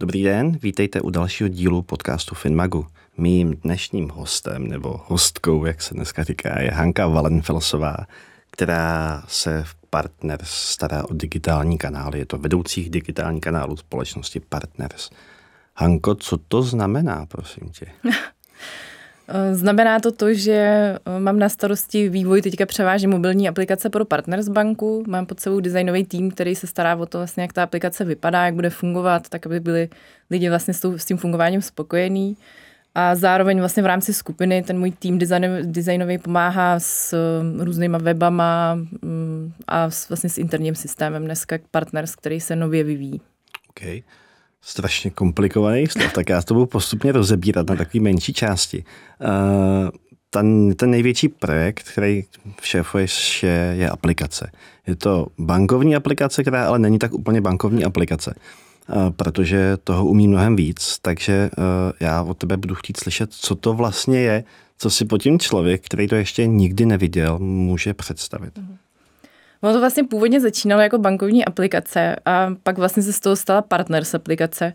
Dobrý den, vítejte u dalšího dílu podcastu Finmagu. Mým dnešním hostem, nebo hostkou, jak se dneska říká, je Hanka Valenfelsová, která se v Partners stará o digitální kanály. Je to vedoucích digitální kanálů společnosti Partners. Hanko, co to znamená, prosím tě? Znamená to to, že eh, mám na starosti vývoj teďka převážně mobilní aplikace pro Partners banku. Mám pod sebou designový tým, který se stará o to, vlastně, jak ta aplikace vypadá, jak bude fungovat, tak aby byli lidi vlastně s, tím fungováním spokojení. A zároveň vlastně v rámci skupiny ten můj tým design, designový pomáhá s eh, různýma webama mm, a s, vlastně s interním systémem dneska Partners, který se nově vyvíjí. Okay strašně komplikovaných slov, tak já to budu postupně rozebírat na takové menší části. Uh, ten, ten největší projekt, který šéfuješ, je, je aplikace. Je to bankovní aplikace, která ale není tak úplně bankovní aplikace, uh, protože toho umí mnohem víc, takže uh, já od tebe budu chtít slyšet, co to vlastně je, co si po tím člověk, který to ještě nikdy neviděl, může představit. Mm-hmm. Ono to vlastně původně začínalo jako bankovní aplikace a pak vlastně se z toho stala Partners aplikace.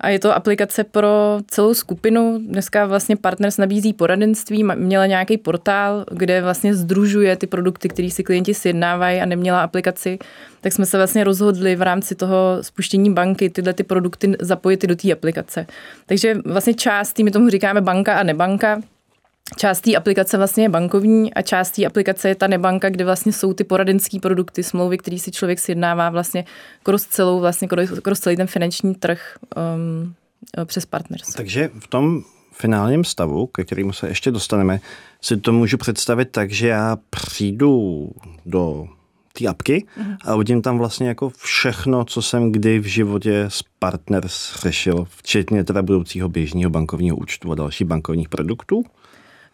A je to aplikace pro celou skupinu. Dneska vlastně Partners nabízí poradenství, měla nějaký portál, kde vlastně združuje ty produkty, které si klienti sjednávají a neměla aplikaci. Tak jsme se vlastně rozhodli v rámci toho spuštění banky tyhle ty produkty zapojit do té aplikace. Takže vlastně část, my tomu říkáme banka a nebanka, Část té aplikace vlastně je bankovní a část té aplikace je ta nebanka, kde vlastně jsou ty poradenské produkty, smlouvy, které si člověk sjednává vlastně kroz celou, vlastně kroz celý ten finanční trh um, přes partners. Takže v tom finálním stavu, ke kterému se ještě dostaneme, si to můžu představit tak, že já přijdu do té apky uh-huh. a uvidím tam vlastně jako všechno, co jsem kdy v životě s partners řešil, včetně teda budoucího běžného bankovního účtu a dalších bankovních produktů.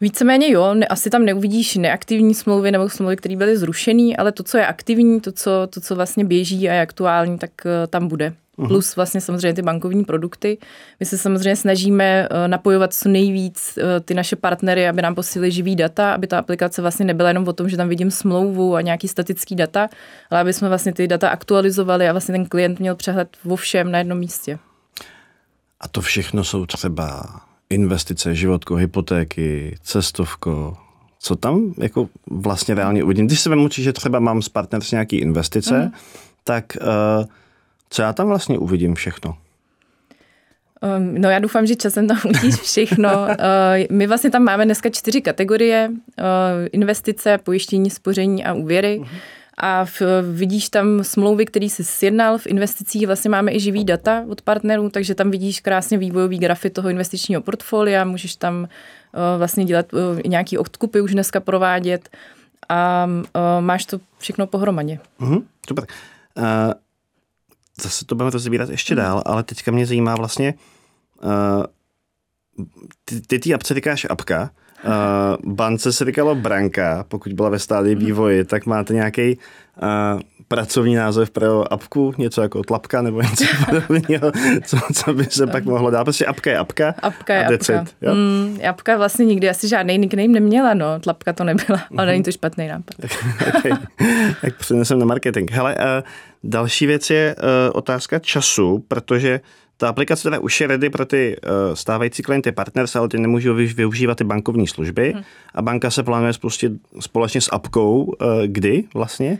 Víceméně jo, ne, asi tam neuvidíš neaktivní smlouvy nebo smlouvy, které byly zrušené, ale to, co je aktivní, to co, to, co vlastně běží a je aktuální, tak uh, tam bude. Uh-huh. Plus vlastně samozřejmě ty bankovní produkty. My se samozřejmě snažíme uh, napojovat co nejvíc uh, ty naše partnery, aby nám posílili živý data, aby ta aplikace vlastně nebyla jenom o tom, že tam vidím smlouvu a nějaký statický data, ale aby jsme vlastně ty data aktualizovali a vlastně ten klient měl přehled vo všem na jednom místě. A to všechno jsou třeba investice, životko, hypotéky, cestovko, co tam jako vlastně reálně uvidím. Když se vemu, že třeba mám s partners nějaký investice, mm. tak uh, co já tam vlastně uvidím všechno? Um, no já doufám, že časem tam uvidíš všechno. Uh, my vlastně tam máme dneska čtyři kategorie. Uh, investice, pojištění, spoření a úvěry. Mm a v, vidíš tam smlouvy, které jsi sjednal. V investicích vlastně máme i živý data od partnerů, takže tam vidíš krásně vývojový grafy toho investičního portfolia, můžeš tam uh, vlastně dělat uh, nějaký odkupy už dneska provádět a uh, máš to všechno pohromadě. Mm-hmm, super. Uh, zase to budeme rozebírat ještě mm. dál, ale teďka mě zajímá vlastně, uh, ty, ty ty apce říkáš apka, Uh, bance se říkalo branka, pokud byla ve stádii mhm. vývoji, tak máte nějaký uh, pracovní název pro apku, něco jako tlapka nebo něco podobného, co, co by se pak mohlo dát. Prostě apka je apka. Apka je apka. It, jo? Mm, apka vlastně nikdy asi žádný nickname neměla, no. Tlapka to nebyla, ale není to špatný nápad. okay. Tak přinesem na marketing. Hele, uh, další věc je uh, otázka času, protože ta aplikace teda už je ready pro ty uh, stávající klienty partners, ale ty nemůžou využívat ty bankovní služby hmm. a banka se plánuje spustit společně s apkou uh, kdy vlastně?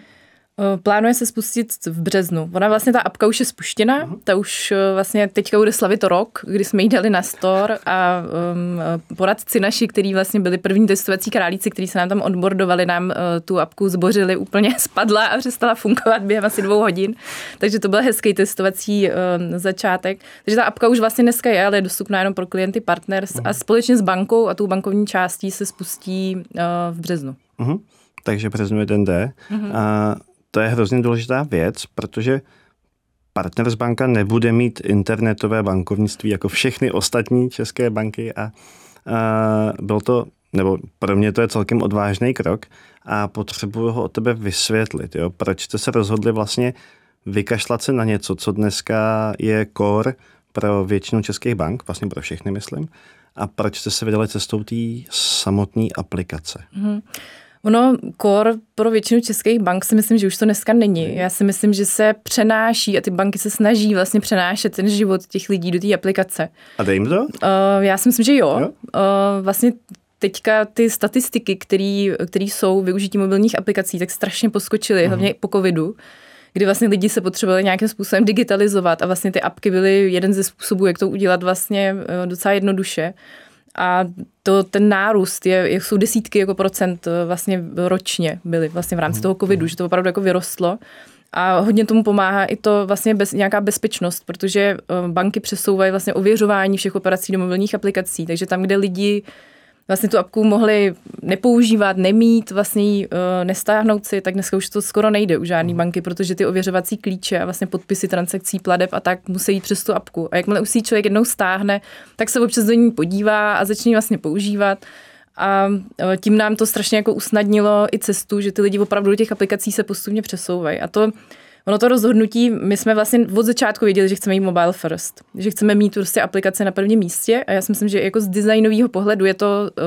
Eh, plánuje se spustit v březnu. Ona vlastně, ta apka už je spuštěna, uh-huh. ta už eh, vlastně teďka bude slavit rok, kdy jsme ji dali na store a um, poradci naši, kteří vlastně byli první testovací králíci, kteří se nám tam odbordovali, nám uh, tu apku zbořili, úplně spadla a přestala fungovat během asi dvou hodin. Takže to byl hezký testovací uh, začátek. Takže ta apka už vlastně dneska je, ale je dostupná jenom pro klienty partners uh-huh. a společně s bankou a tou bankovní částí se spustí uh, v březnu. Uh-huh. Takže březnu je ten D. Uh-huh. A to je hrozně důležitá věc, protože Partners banka nebude mít internetové bankovnictví jako všechny ostatní české banky a, a byl to, nebo pro mě to je celkem odvážný krok a potřebuju ho od tebe vysvětlit, jo? proč jste se rozhodli vlastně vykašlat se na něco, co dneska je core pro většinu českých bank, vlastně pro všechny, myslím, a proč jste se vydali cestou té samotné aplikace? Mm-hmm. Ono, core pro většinu českých bank si myslím, že už to dneska není. Já si myslím, že se přenáší a ty banky se snaží vlastně přenášet ten život těch lidí do té aplikace. A dej jim to? Uh, já si myslím, že jo. jo? Uh, vlastně teďka ty statistiky, které jsou využití mobilních aplikací, tak strašně poskočily, uh-huh. hlavně po covidu kdy vlastně lidi se potřebovali nějakým způsobem digitalizovat a vlastně ty apky byly jeden ze způsobů, jak to udělat vlastně eh, docela jednoduše. A to, ten nárůst je, jsou desítky jako procent eh, vlastně ročně byly vlastně v rámci mhm. toho covidu, že to opravdu jako vyrostlo. A hodně tomu pomáhá i to vlastně bez, nějaká bezpečnost, protože eh, banky přesouvají vlastně ověřování všech operací do mobilních aplikací, takže tam, kde lidi vlastně tu apku mohli nepoužívat, nemít, vlastně ji uh, nestáhnout si, tak dneska už to skoro nejde u žádné mhm. banky, protože ty ověřovací klíče a vlastně podpisy transakcí, pladeb a tak musí jít přes tu apku. A jakmile už si člověk jednou stáhne, tak se občas do ní podívá a začne ji vlastně používat. A eh, tím nám to strašně jako usnadnilo i cestu, že ty lidi opravdu do těch aplikací se postupně přesouvají. A to Ono to rozhodnutí, my jsme vlastně od začátku věděli, že chceme jít mobile first, že chceme mít prostě aplikace na prvním místě a já si myslím, že jako z designového pohledu je to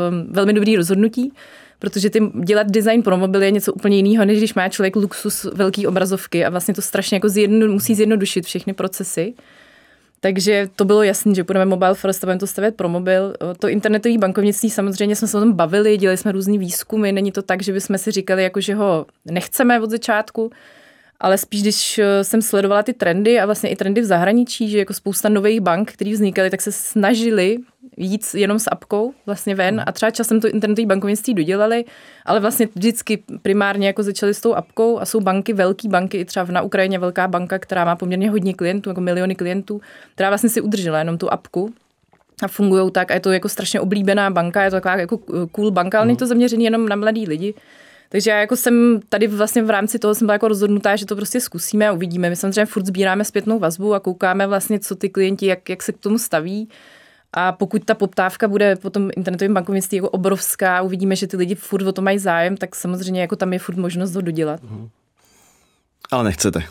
um, velmi dobrý rozhodnutí, protože ty dělat design pro mobil je něco úplně jiného, než když má člověk luxus velký obrazovky a vlastně to strašně jako zjedno, musí zjednodušit všechny procesy. Takže to bylo jasné, že budeme mobile first a budeme to stavět pro mobil. To internetové bankovnictví samozřejmě jsme se o tom bavili, dělali jsme různý výzkumy, není to tak, že bychom si říkali, jako, že ho nechceme od začátku, ale spíš, když eh, jsem sledovala ty trendy a vlastně i trendy v zahraničí, že jako spousta nových bank, které vznikaly, tak se snažili jít jenom s apkou vlastně ven hmm. a třeba časem to internetové bankovnictví dodělali, ale vlastně vždycky primárně jako začali s tou apkou a jsou banky, velké banky, i třeba na Ukrajině velká banka, která má poměrně hodně klientů, jako miliony klientů, která vlastně si udržela jenom tu apku a fungují tak a je to jako strašně oblíbená banka, je to taková jako cool banka, ale není to zaměřený jenom na mladý lidi. Takže já jako jsem tady vlastně v rámci toho jsem byla jako rozhodnutá, že to prostě zkusíme a uvidíme. My samozřejmě furt sbíráme zpětnou vazbu a koukáme vlastně, co ty klienti, jak, jak se k tomu staví. A pokud ta poptávka bude po tom internetovém bankovnictví jako obrovská, uvidíme, že ty lidi furt o to mají zájem, tak samozřejmě jako tam je furt možnost ho dodělat. Mhm. Ale nechcete.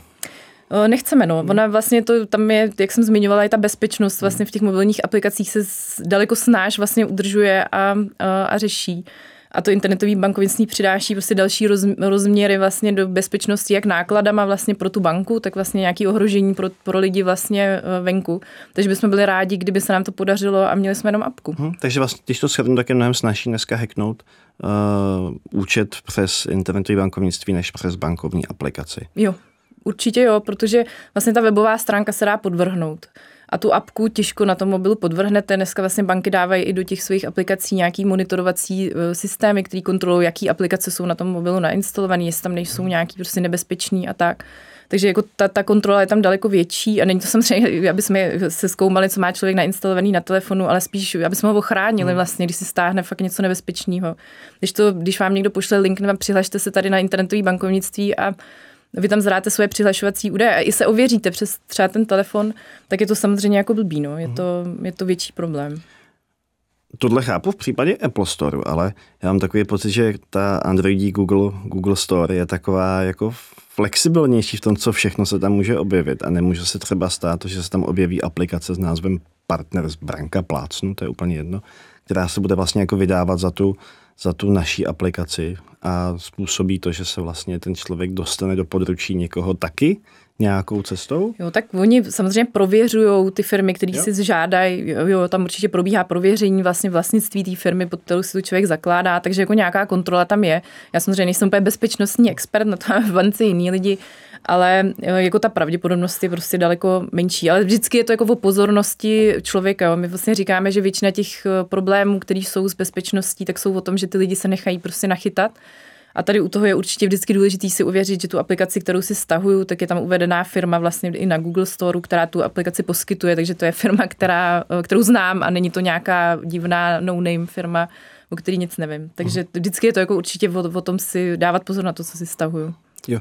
Nechceme, no. Ona vlastně to, tam je, jak jsem zmiňovala, i ta bezpečnost vlastně v těch mobilních aplikacích se daleko snáš vlastně udržuje a, a, a řeší. A to internetové bankovnictví přidáší prostě další roz, rozměry vlastně do bezpečnosti, jak nákladama vlastně pro tu banku, tak vlastně nějaký ohrožení pro, pro lidi vlastně eh, venku. Takže bychom byli rádi, kdyby se nám to podařilo a měli jsme jenom apku. Hmm, takže vlastně, když to shrnu, tak je mnohem snažší dneska hacknout uh, účet přes internetové bankovnictví než přes bankovní aplikaci. Jo, určitě jo, protože vlastně ta webová stránka se dá podvrhnout a tu apku těžko na tom mobilu podvrhnete. Dneska vlastně banky dávají i do těch svých aplikací nějaký monitorovací e, systémy, které kontrolují, jaký aplikace jsou na tom mobilu nainstalované, jestli tam nejsou nějaký prostě nebezpečný a tak. Takže jako ta, ta kontrola je tam daleko větší a není to samozřejmě, aby jsme se zkoumali, co má člověk nainstalovaný na telefonu, ale spíš, aby jsme ho ochránili hmm. vlastně, když si stáhne fakt něco nebezpečného. Když, to, když vám někdo pošle link, nebo přihlašte se tady na internetové bankovnictví a vy tam zráte svoje přihlašovací údaje a i se ověříte přes třeba ten telefon, tak je to samozřejmě jako blbý, no. je, to, je to větší problém. Tohle chápu v případě Apple Store, ale já mám takový pocit, že ta Androidí Google, Google Store je taková jako flexibilnější v tom, co všechno se tam může objevit a nemůže se třeba stát, že se tam objeví aplikace s názvem Partner z Branka Plácnu, to je úplně jedno, která se bude vlastně jako vydávat za tu, za tu naší aplikaci a způsobí to, že se vlastně ten člověk dostane do područí někoho taky nějakou cestou? Jo, tak oni samozřejmě prověřují ty firmy, které si žádají, jo, tam určitě probíhá prověření vlastně vlastnictví té firmy, pod kterou si to člověk zakládá, takže jako nějaká kontrola tam je. Já samozřejmě nejsem úplně bezpečnostní expert, na to v bance jiní lidi, ale jako ta pravděpodobnost je prostě daleko menší. Ale vždycky je to jako o pozornosti člověka. Jo. My vlastně říkáme, že většina těch eh, problémů, které jsou s bezpečností, tak jsou o tom, že ty lidi se nechají prostě nachytat. A tady u toho je určitě vždycky důležité si uvěřit, že tu aplikaci, kterou si stahuju, tak je tam uvedená firma vlastně i na Google Store, která tu aplikaci poskytuje, takže to je firma, která, eh, kterou znám a není to nějaká divná no-name firma, o který nic nevím. Takže vždycky je to jako určitě o, o tom si dávat pozor na to, co si stahuju. Jo,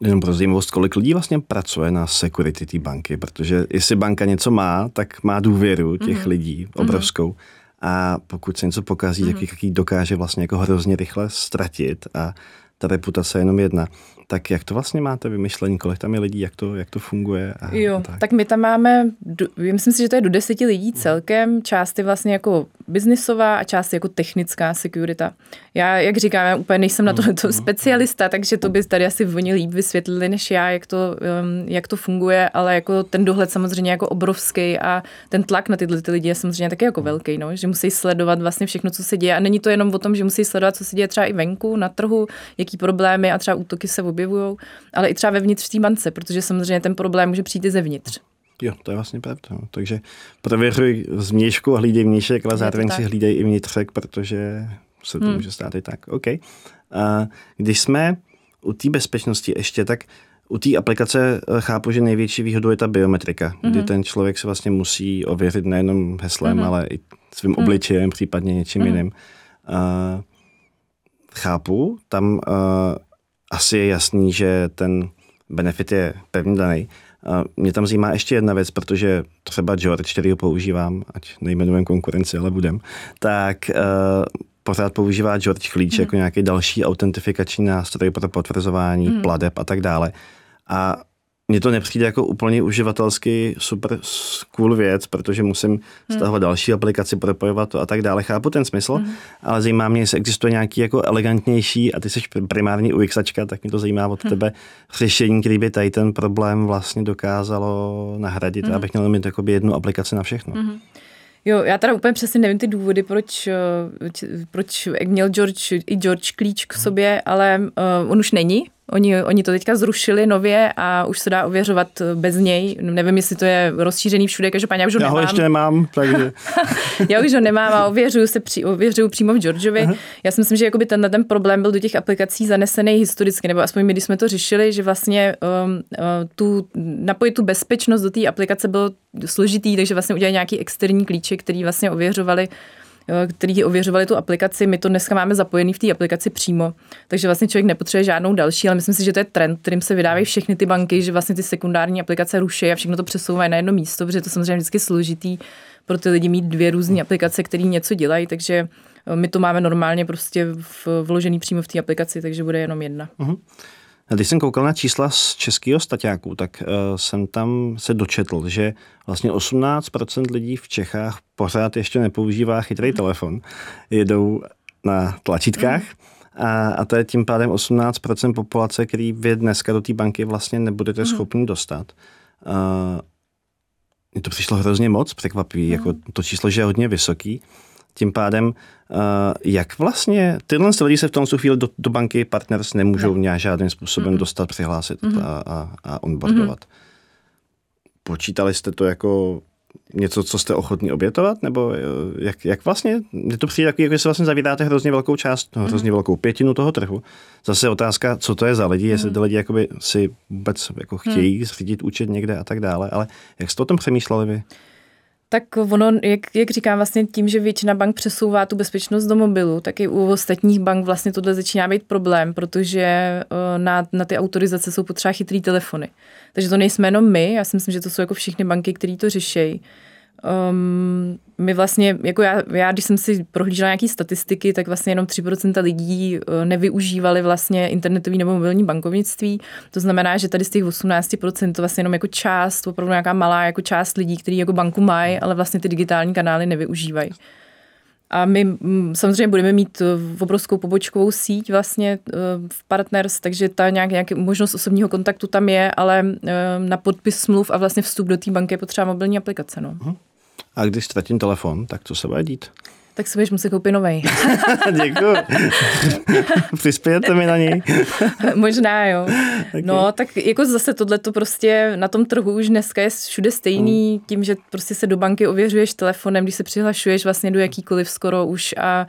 jenom pro zajímavost, kolik lidí vlastně pracuje na security té banky, protože jestli banka něco má, tak má důvěru těch mm-hmm. lidí obrovskou. Mm-hmm. A pokud se něco pokazí, mm-hmm. tak mhm. ji dokáže vlastně jako hrozně rychle ztratit a ta reputace je jenom jedna. Tak jak to vlastně máte vymyšlení, kolik tam je lidí, jak to, jak to funguje? A, jo, tak. tak my tam máme, myslím si, že to je do deseti lidí celkem, část je vlastně jako biznisová a část je jako technická securita. Já, jak říkám, já úplně nejsem na to, to specialista, takže to by tady asi oni líp vysvětlili než já, jak to, um, jak to funguje, ale jako ten dohled samozřejmě jako obrovský a ten tlak na tyhle ty lidi je samozřejmě taky jako velký, no, že musí sledovat vlastně všechno, co se děje. A není to jenom o tom, že musí sledovat, co se děje třeba i venku, na trhu, jaký problémy a třeba útoky se objevují, ale i třeba vevnitř v té bance, protože samozřejmě ten problém může přijít i zevnitř. Jo, to je vlastně pravda. No. Takže prověřuj zvnějšku a hlídej vnějšek, ale zároveň si hlídej i vnitřek, protože se to hmm. může stát i tak. OK. A když jsme u té bezpečnosti ještě, tak u té aplikace eh, chápu, že největší výhodou je ta biometrika, mm-hmm. kdy mhm. ten člověk se vlastně musí ověřit nejenom heslem, mm-hmm. ale i svým mm-hmm. obličejem, případně něčím mm-hmm. jiným. Uh, chápu, tam uh, asi je jasný, že ten benefit je pevně daný. Uh, mě tam zajímá ještě jedna věc, protože třeba George, který ho používám, ať nejmenujeme konkurenci, ale budem, tak uh, pořád používá George klíč mm. jako nějaký další autentifikační nástroj pro potvrzování mm. pladeb a tak dále. A mně to nepřijde jako úplně uživatelsky super cool věc, protože musím hmm. stahovat další aplikaci, propojovat to a tak dále. Chápu ten smysl, hmm. ale zajímá mě, jestli existuje nějaký jako elegantnější, a ty jsi primární UXačka, tak mě to zajímá od hmm. tebe řešení, který by tady ten problém vlastně dokázalo nahradit, hmm. abych měl mít jednu aplikaci na všechno. Hmm. Jo, já teda úplně přesně nevím ty důvody, proč, eh, proč měl George i George klíč k sobě, ale uh, on už není, Oni, oni to teďka zrušili nově a už se dá ověřovat bez něj. Nevím, jestli to je rozšířený všude, každopádně já už ho já nemám. ho ještě nemám, takže... já už ho nemám a ověřuju se při, ověřuju přímo v Georgeovi. Aha. Já si myslím, že jakoby tenhle ten problém byl do těch aplikací zanesený historicky, nebo aspoň my, když jsme to řešili, že vlastně um, uh, tu, napojit tu bezpečnost do té aplikace bylo složitý, takže vlastně udělali nějaký externí klíče, který vlastně ověřovali který ověřovali tu aplikaci. My to dneska máme zapojený v té aplikaci přímo, takže vlastně člověk nepotřebuje žádnou další, ale myslím si, že to je trend, kterým se vydávají všechny ty banky, že vlastně ty sekundární aplikace ruší a všechno to přesouvají na jedno místo, protože to samozřejmě vždycky složitý pro ty lidi mít dvě různé aplikace, které něco dělají, takže eh, my to máme normálně prostě vložený přímo v té aplikaci, takže bude jenom jedna. Uh-huh. Když jsem koukal na čísla z českého staťáku, tak uh, jsem tam se dočetl, že vlastně 18% lidí v Čechách pořád ještě nepoužívá chytrý mm. telefon. Jedou na tlačítkách mm. a, a to je tím pádem 18% populace, který vy dneska do té banky vlastně nebudete mm. schopni dostat. Uh, mně to přišlo hrozně moc překvapivý, mm. jako to číslo, že je hodně vysoký. Tím pádem, uh, jak vlastně tyhle lidi se v tom chvíli do, do banky partners nemůžou ne. nějak žádným způsobem mm-hmm. dostat, přihlásit mm-hmm. a, a, a onboardovat. Mm-hmm. Počítali jste to jako něco, co jste ochotní obětovat? Nebo eh, jak, jak vlastně, je to přijde jako, že vlastně zavíráte hrozně velkou část, mm. hrozně velkou pětinu toho trhu. Zase otázka, co to je za lidi, jestli ty lidi jakoby si vůbec jako chtějí mm. zřídit účet někde a tak dále, ale jak jste o tom přemýšleli vy? Tak ono, jak, jak říkám, vlastně tím, že většina bank přesouvá tu bezpečnost do mobilu, tak i u ostatních bank vlastně tohle začíná být problém, protože eh, na, na ty autorizace jsou potřeba chytrý telefony. Takže to nejsme jenom my, já si myslím, že to jsou jako všechny banky, které to řeší. Um, my vlastně, jako já, já, když jsem si prohlížela nějaké statistiky, tak vlastně jenom 3% lidí uh, nevyužívali vlastně internetový nebo mobilní bankovnictví. To znamená, že tady z těch 18% to vlastně jenom jako část, opravdu nějaká malá jako část lidí, kteří jako banku mají, ale vlastně ty digitální kanály nevyužívají. A my mm, samozřejmě budeme mít uh, obrovskou pobočkovou síť vlastně uh, v Partners, takže ta nějak, nějaký možnost osobního kontaktu tam je, ale na podpis smluv a vlastně vstup do té banky je potřeba mobilní aplikace. No. Uh-huh. A když ztratím telefon, tak co se bude dít? Tak si budeš muset koupit nový. Děkuji. Přispějete mi na něj? Možná jo. Okay. No, tak jako zase tohle to prostě na tom trhu už dneska je všude stejný, hmm. tím, že prostě se do banky ověřuješ telefonem, když se přihlašuješ vlastně do jakýkoliv skoro už a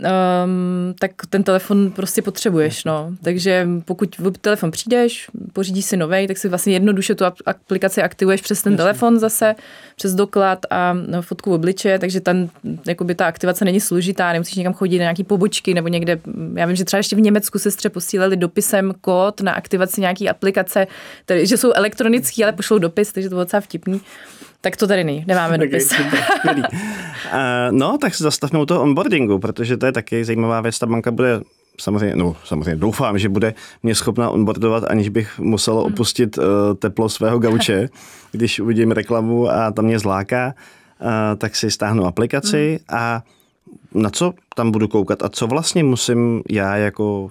um, tak ten telefon prostě potřebuješ, no. Takže pokud v telefon přijdeš, pořídíš si novej, tak si vlastně jednoduše tu aplikaci aktivuješ přes ten Jasně. telefon zase, přes doklad a no, fotku obličeje, takže ten, jakoby ta aktivace není složitá, nemusíš někam chodit na nějaký pobočky nebo někde, já vím, že třeba ještě v Německu sestře posílali dopisem kód na aktivaci nějaký aplikace, tedy, že jsou elektronický, ale pošlou dopis, takže to bylo docela vtipný. Tak to tady není, nemáme dopis. Okay, uh, no, tak se zastavme u toho onboardingu, protože to je taky zajímavá věc. Ta banka bude samozřejmě, no samozřejmě doufám, že bude mě schopná onboardovat, aniž bych musel opustit uh, teplo svého gauče, když uvidím reklamu a tam mě zláká, uh, tak si stáhnu aplikaci mm. a na co tam budu koukat a co vlastně musím já jako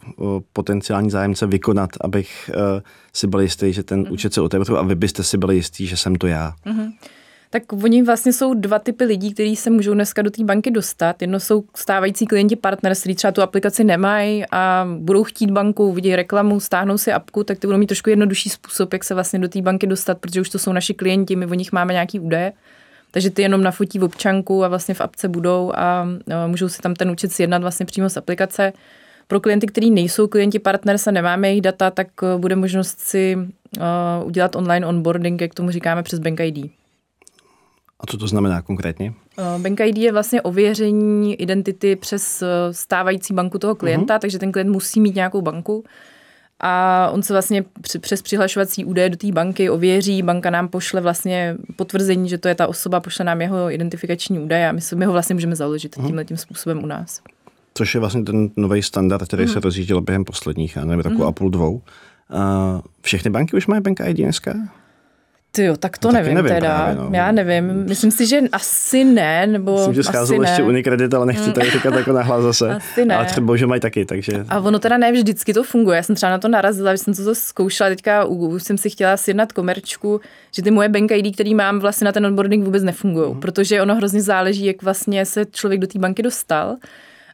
potenciální zájemce vykonat, abych uh, si byl jistý, že ten mm. účet se otevřu a vy byste si byli jistý, že jsem to já. Mm-hmm. Tak oni vlastně jsou dva typy lidí, kteří se můžou dneska do té banky dostat. Jedno jsou stávající klienti partner, kteří třeba tu aplikaci nemají a budou chtít banku, uvidí reklamu, stáhnou si apku, tak ty budou mít trošku jednodušší způsob, jak se vlastně do té banky dostat, protože už to jsou naši klienti, my o nich máme nějaký údaje. Takže ty jenom nafotí v občanku a vlastně v apce budou a můžou si tam ten účet sjednat vlastně přímo z aplikace. Pro klienty, kteří nejsou klienti partners a nemáme jejich data, tak eh, bude možnost si uh, udělat online onboarding, jak tomu říkáme, přes Bank ID. A co to znamená konkrétně? Uh, Bank ID je vlastně ověření identity přes stávající banku toho klienta, uh-huh. takže ten klient musí mít nějakou banku a on se vlastně přes přihlašovací údaje do té banky ověří, banka nám pošle vlastně potvrzení, že to je ta osoba, pošle nám jeho identifikační údaje a my, my ho vlastně můžeme založit uh-huh. tímhle tím způsobem u nás. Což je vlastně ten nový standard, který uh-huh. se rozjížděl během posledních, já nevím, takovou uh-huh. a půl, dvou. Uh, všechny banky už mají Bank ID dneska? Ty jo, tak to no, nevím, nevím teda. Právě, no. Já nevím. Myslím si, že asi ne, nebo Myslím, že scházelo ještě Unicredit, ale nechci tady říkat jako nahlas zase. Asi ne. Ale třeba, že mají taky, takže... A ono teda ne vždycky to funguje. Já jsem třeba na to narazila, když jsem to zkoušela, teďka už jsem si chtěla sjednat komerčku, že ty moje bank ID, který mám vlastně na ten onboarding vůbec nefungují, mm. protože ono hrozně záleží, jak vlastně se člověk do té banky dostal.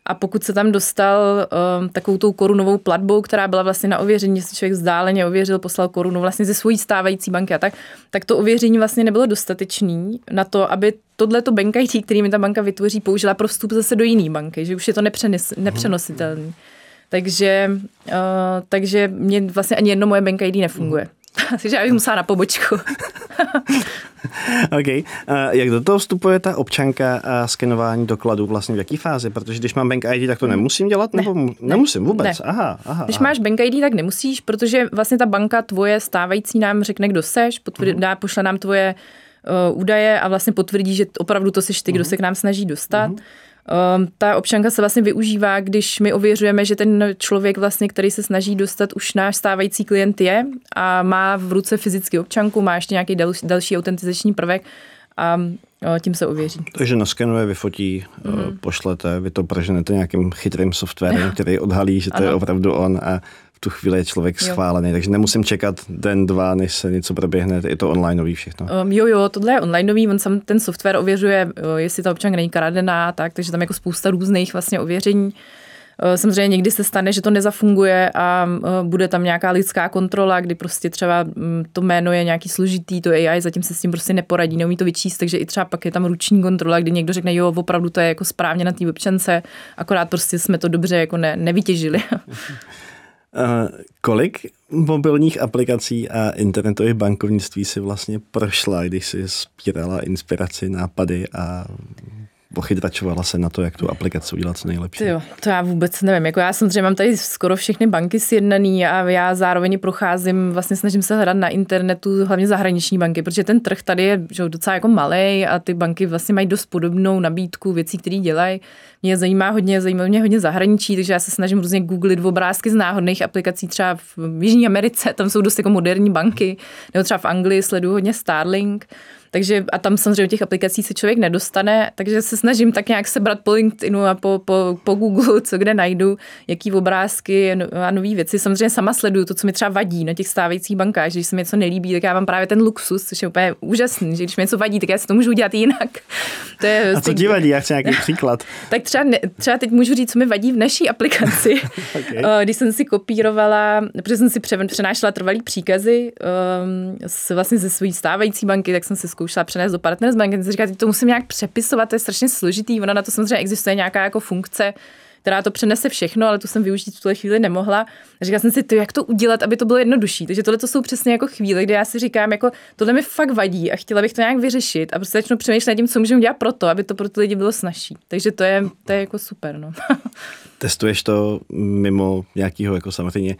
A pokud se tam dostal um, takovou tou korunovou platbou, která byla vlastně na ověření, že člověk vzdáleně ověřil, poslal korunu vlastně ze svojí stávající banky a tak, tak to ověření vlastně nebylo dostatečný na to, aby tohleto bank IT, který mi ta banka vytvoří, použila pro vstup zase do jiné banky, že už je to nepřenes, nepřenositelný. Takže, uh, takže mě vlastně ani jedno moje bank ID nefunguje. Takže já bych musela na pobočku. OK. Uh, jak do toho vstupuje ta občanka a skenování dokladů vlastně v jaký fázi? Protože když mám Bank ID, tak to nemusím dělat? Ne, nebo ne, nemusím vůbec? Ne. Aha, aha, když aha. máš Bank ID, tak nemusíš, protože vlastně ta banka tvoje stávající nám řekne, kdo seš, potvrdí, uh-huh. dá, pošle nám tvoje uh, údaje a vlastně potvrdí, že opravdu to seš ty, uh-huh. kdo se k nám snaží dostat. Uh-huh. Um, ta občanka se vlastně využívá, když my ověřujeme, že ten člověk, vlastně, který se snaží dostat, už náš stávající klient je a má v ruce fyzicky občanku, má ještě nějaký další, další autentizační prvek a tím se ověří. Takže naskenuje, vyfotí, mm. pošlete, vy to proženete nějakým chytrým softwarem, který odhalí, že to ano. je opravdu on a tu chvíli je člověk schválený, jo. takže nemusím čekat den, dva, než se něco proběhne, je to onlineový všechno. Um, jo, jo, tohle je onlineový, on sam ten software ověřuje, jestli ta občanka není kradená, tak, takže tam jako spousta různých vlastně ověření. Samozřejmě někdy se stane, že to nezafunguje a bude tam nějaká lidská kontrola, kdy prostě třeba mm, to jméno je nějaký složitý, to AI zatím se s tím prostě neporadí, neumí to vyčíst, takže i třeba pak je tam ruční kontrola, kdy někdo řekne, jo, opravdu to je jako správně na té občance, akorát prostě jsme to dobře jako ne, nevytěžili. Uh, kolik mobilních aplikací a internetových bankovnictví si vlastně prošla, když si spírala inspiraci, nápady a pochytračovala se na to, jak tu aplikaci udělat co nejlepší. Jo, to já vůbec nevím. Jako já samozřejmě mám tady skoro všechny banky sjednaný a já zároveň procházím, vlastně snažím se hledat na internetu hlavně zahraniční banky, protože ten trh tady je že, docela jako malý a ty banky vlastně mají dost podobnou nabídku věcí, které dělají. Mě zajímá hodně, zajímá mě hodně zahraničí, takže já se snažím různě googlit v obrázky z náhodných aplikací třeba v Jižní Americe, tam jsou dost jako moderní banky, nebo třeba v Anglii sleduju hodně Starlink. Takže a tam samozřejmě těch aplikací se člověk nedostane, takže se snažím tak nějak sebrat po LinkedInu a po, po, po Google, co kde najdu, jaký obrázky no, a nové věci. Samozřejmě sama sleduju to, co mi třeba vadí na těch stávajících bankách, že když se mi něco nelíbí, tak já mám právě ten luxus, což je úplně úžasný, že když mi něco vadí, tak já si to můžu udělat jinak. To je a co ti vadí? Já chci nějaký příklad. tak třeba, ne, třeba teď můžu říct, co mi vadí v naší aplikaci. okay. Eh, když jsem si kopírovala, protože jsem si přenášela trvalý příkazy um, s, vlastně ze své stávající banky, tak jsem si zkoušela přenést do Partners Bank, jsem říkala, to musím nějak přepisovat, to je strašně složitý, ona na to samozřejmě existuje nějaká jako funkce, která to přenese všechno, ale tu jsem využít v tuhle chvíli nemohla. A říkala jsem si, to, jak to udělat, aby to bylo jednodušší. Takže tohle to jsou přesně jako chvíle, kdy já si říkám, jako tohle mi fakt vadí a chtěla bych to nějak vyřešit a prostě začnu přemýšlet nad tím, co můžeme dělat pro to, aby to pro ty lidi bylo snažší. Takže to je, to je jako super. No. Testuješ to mimo nějakého jako samozřejmě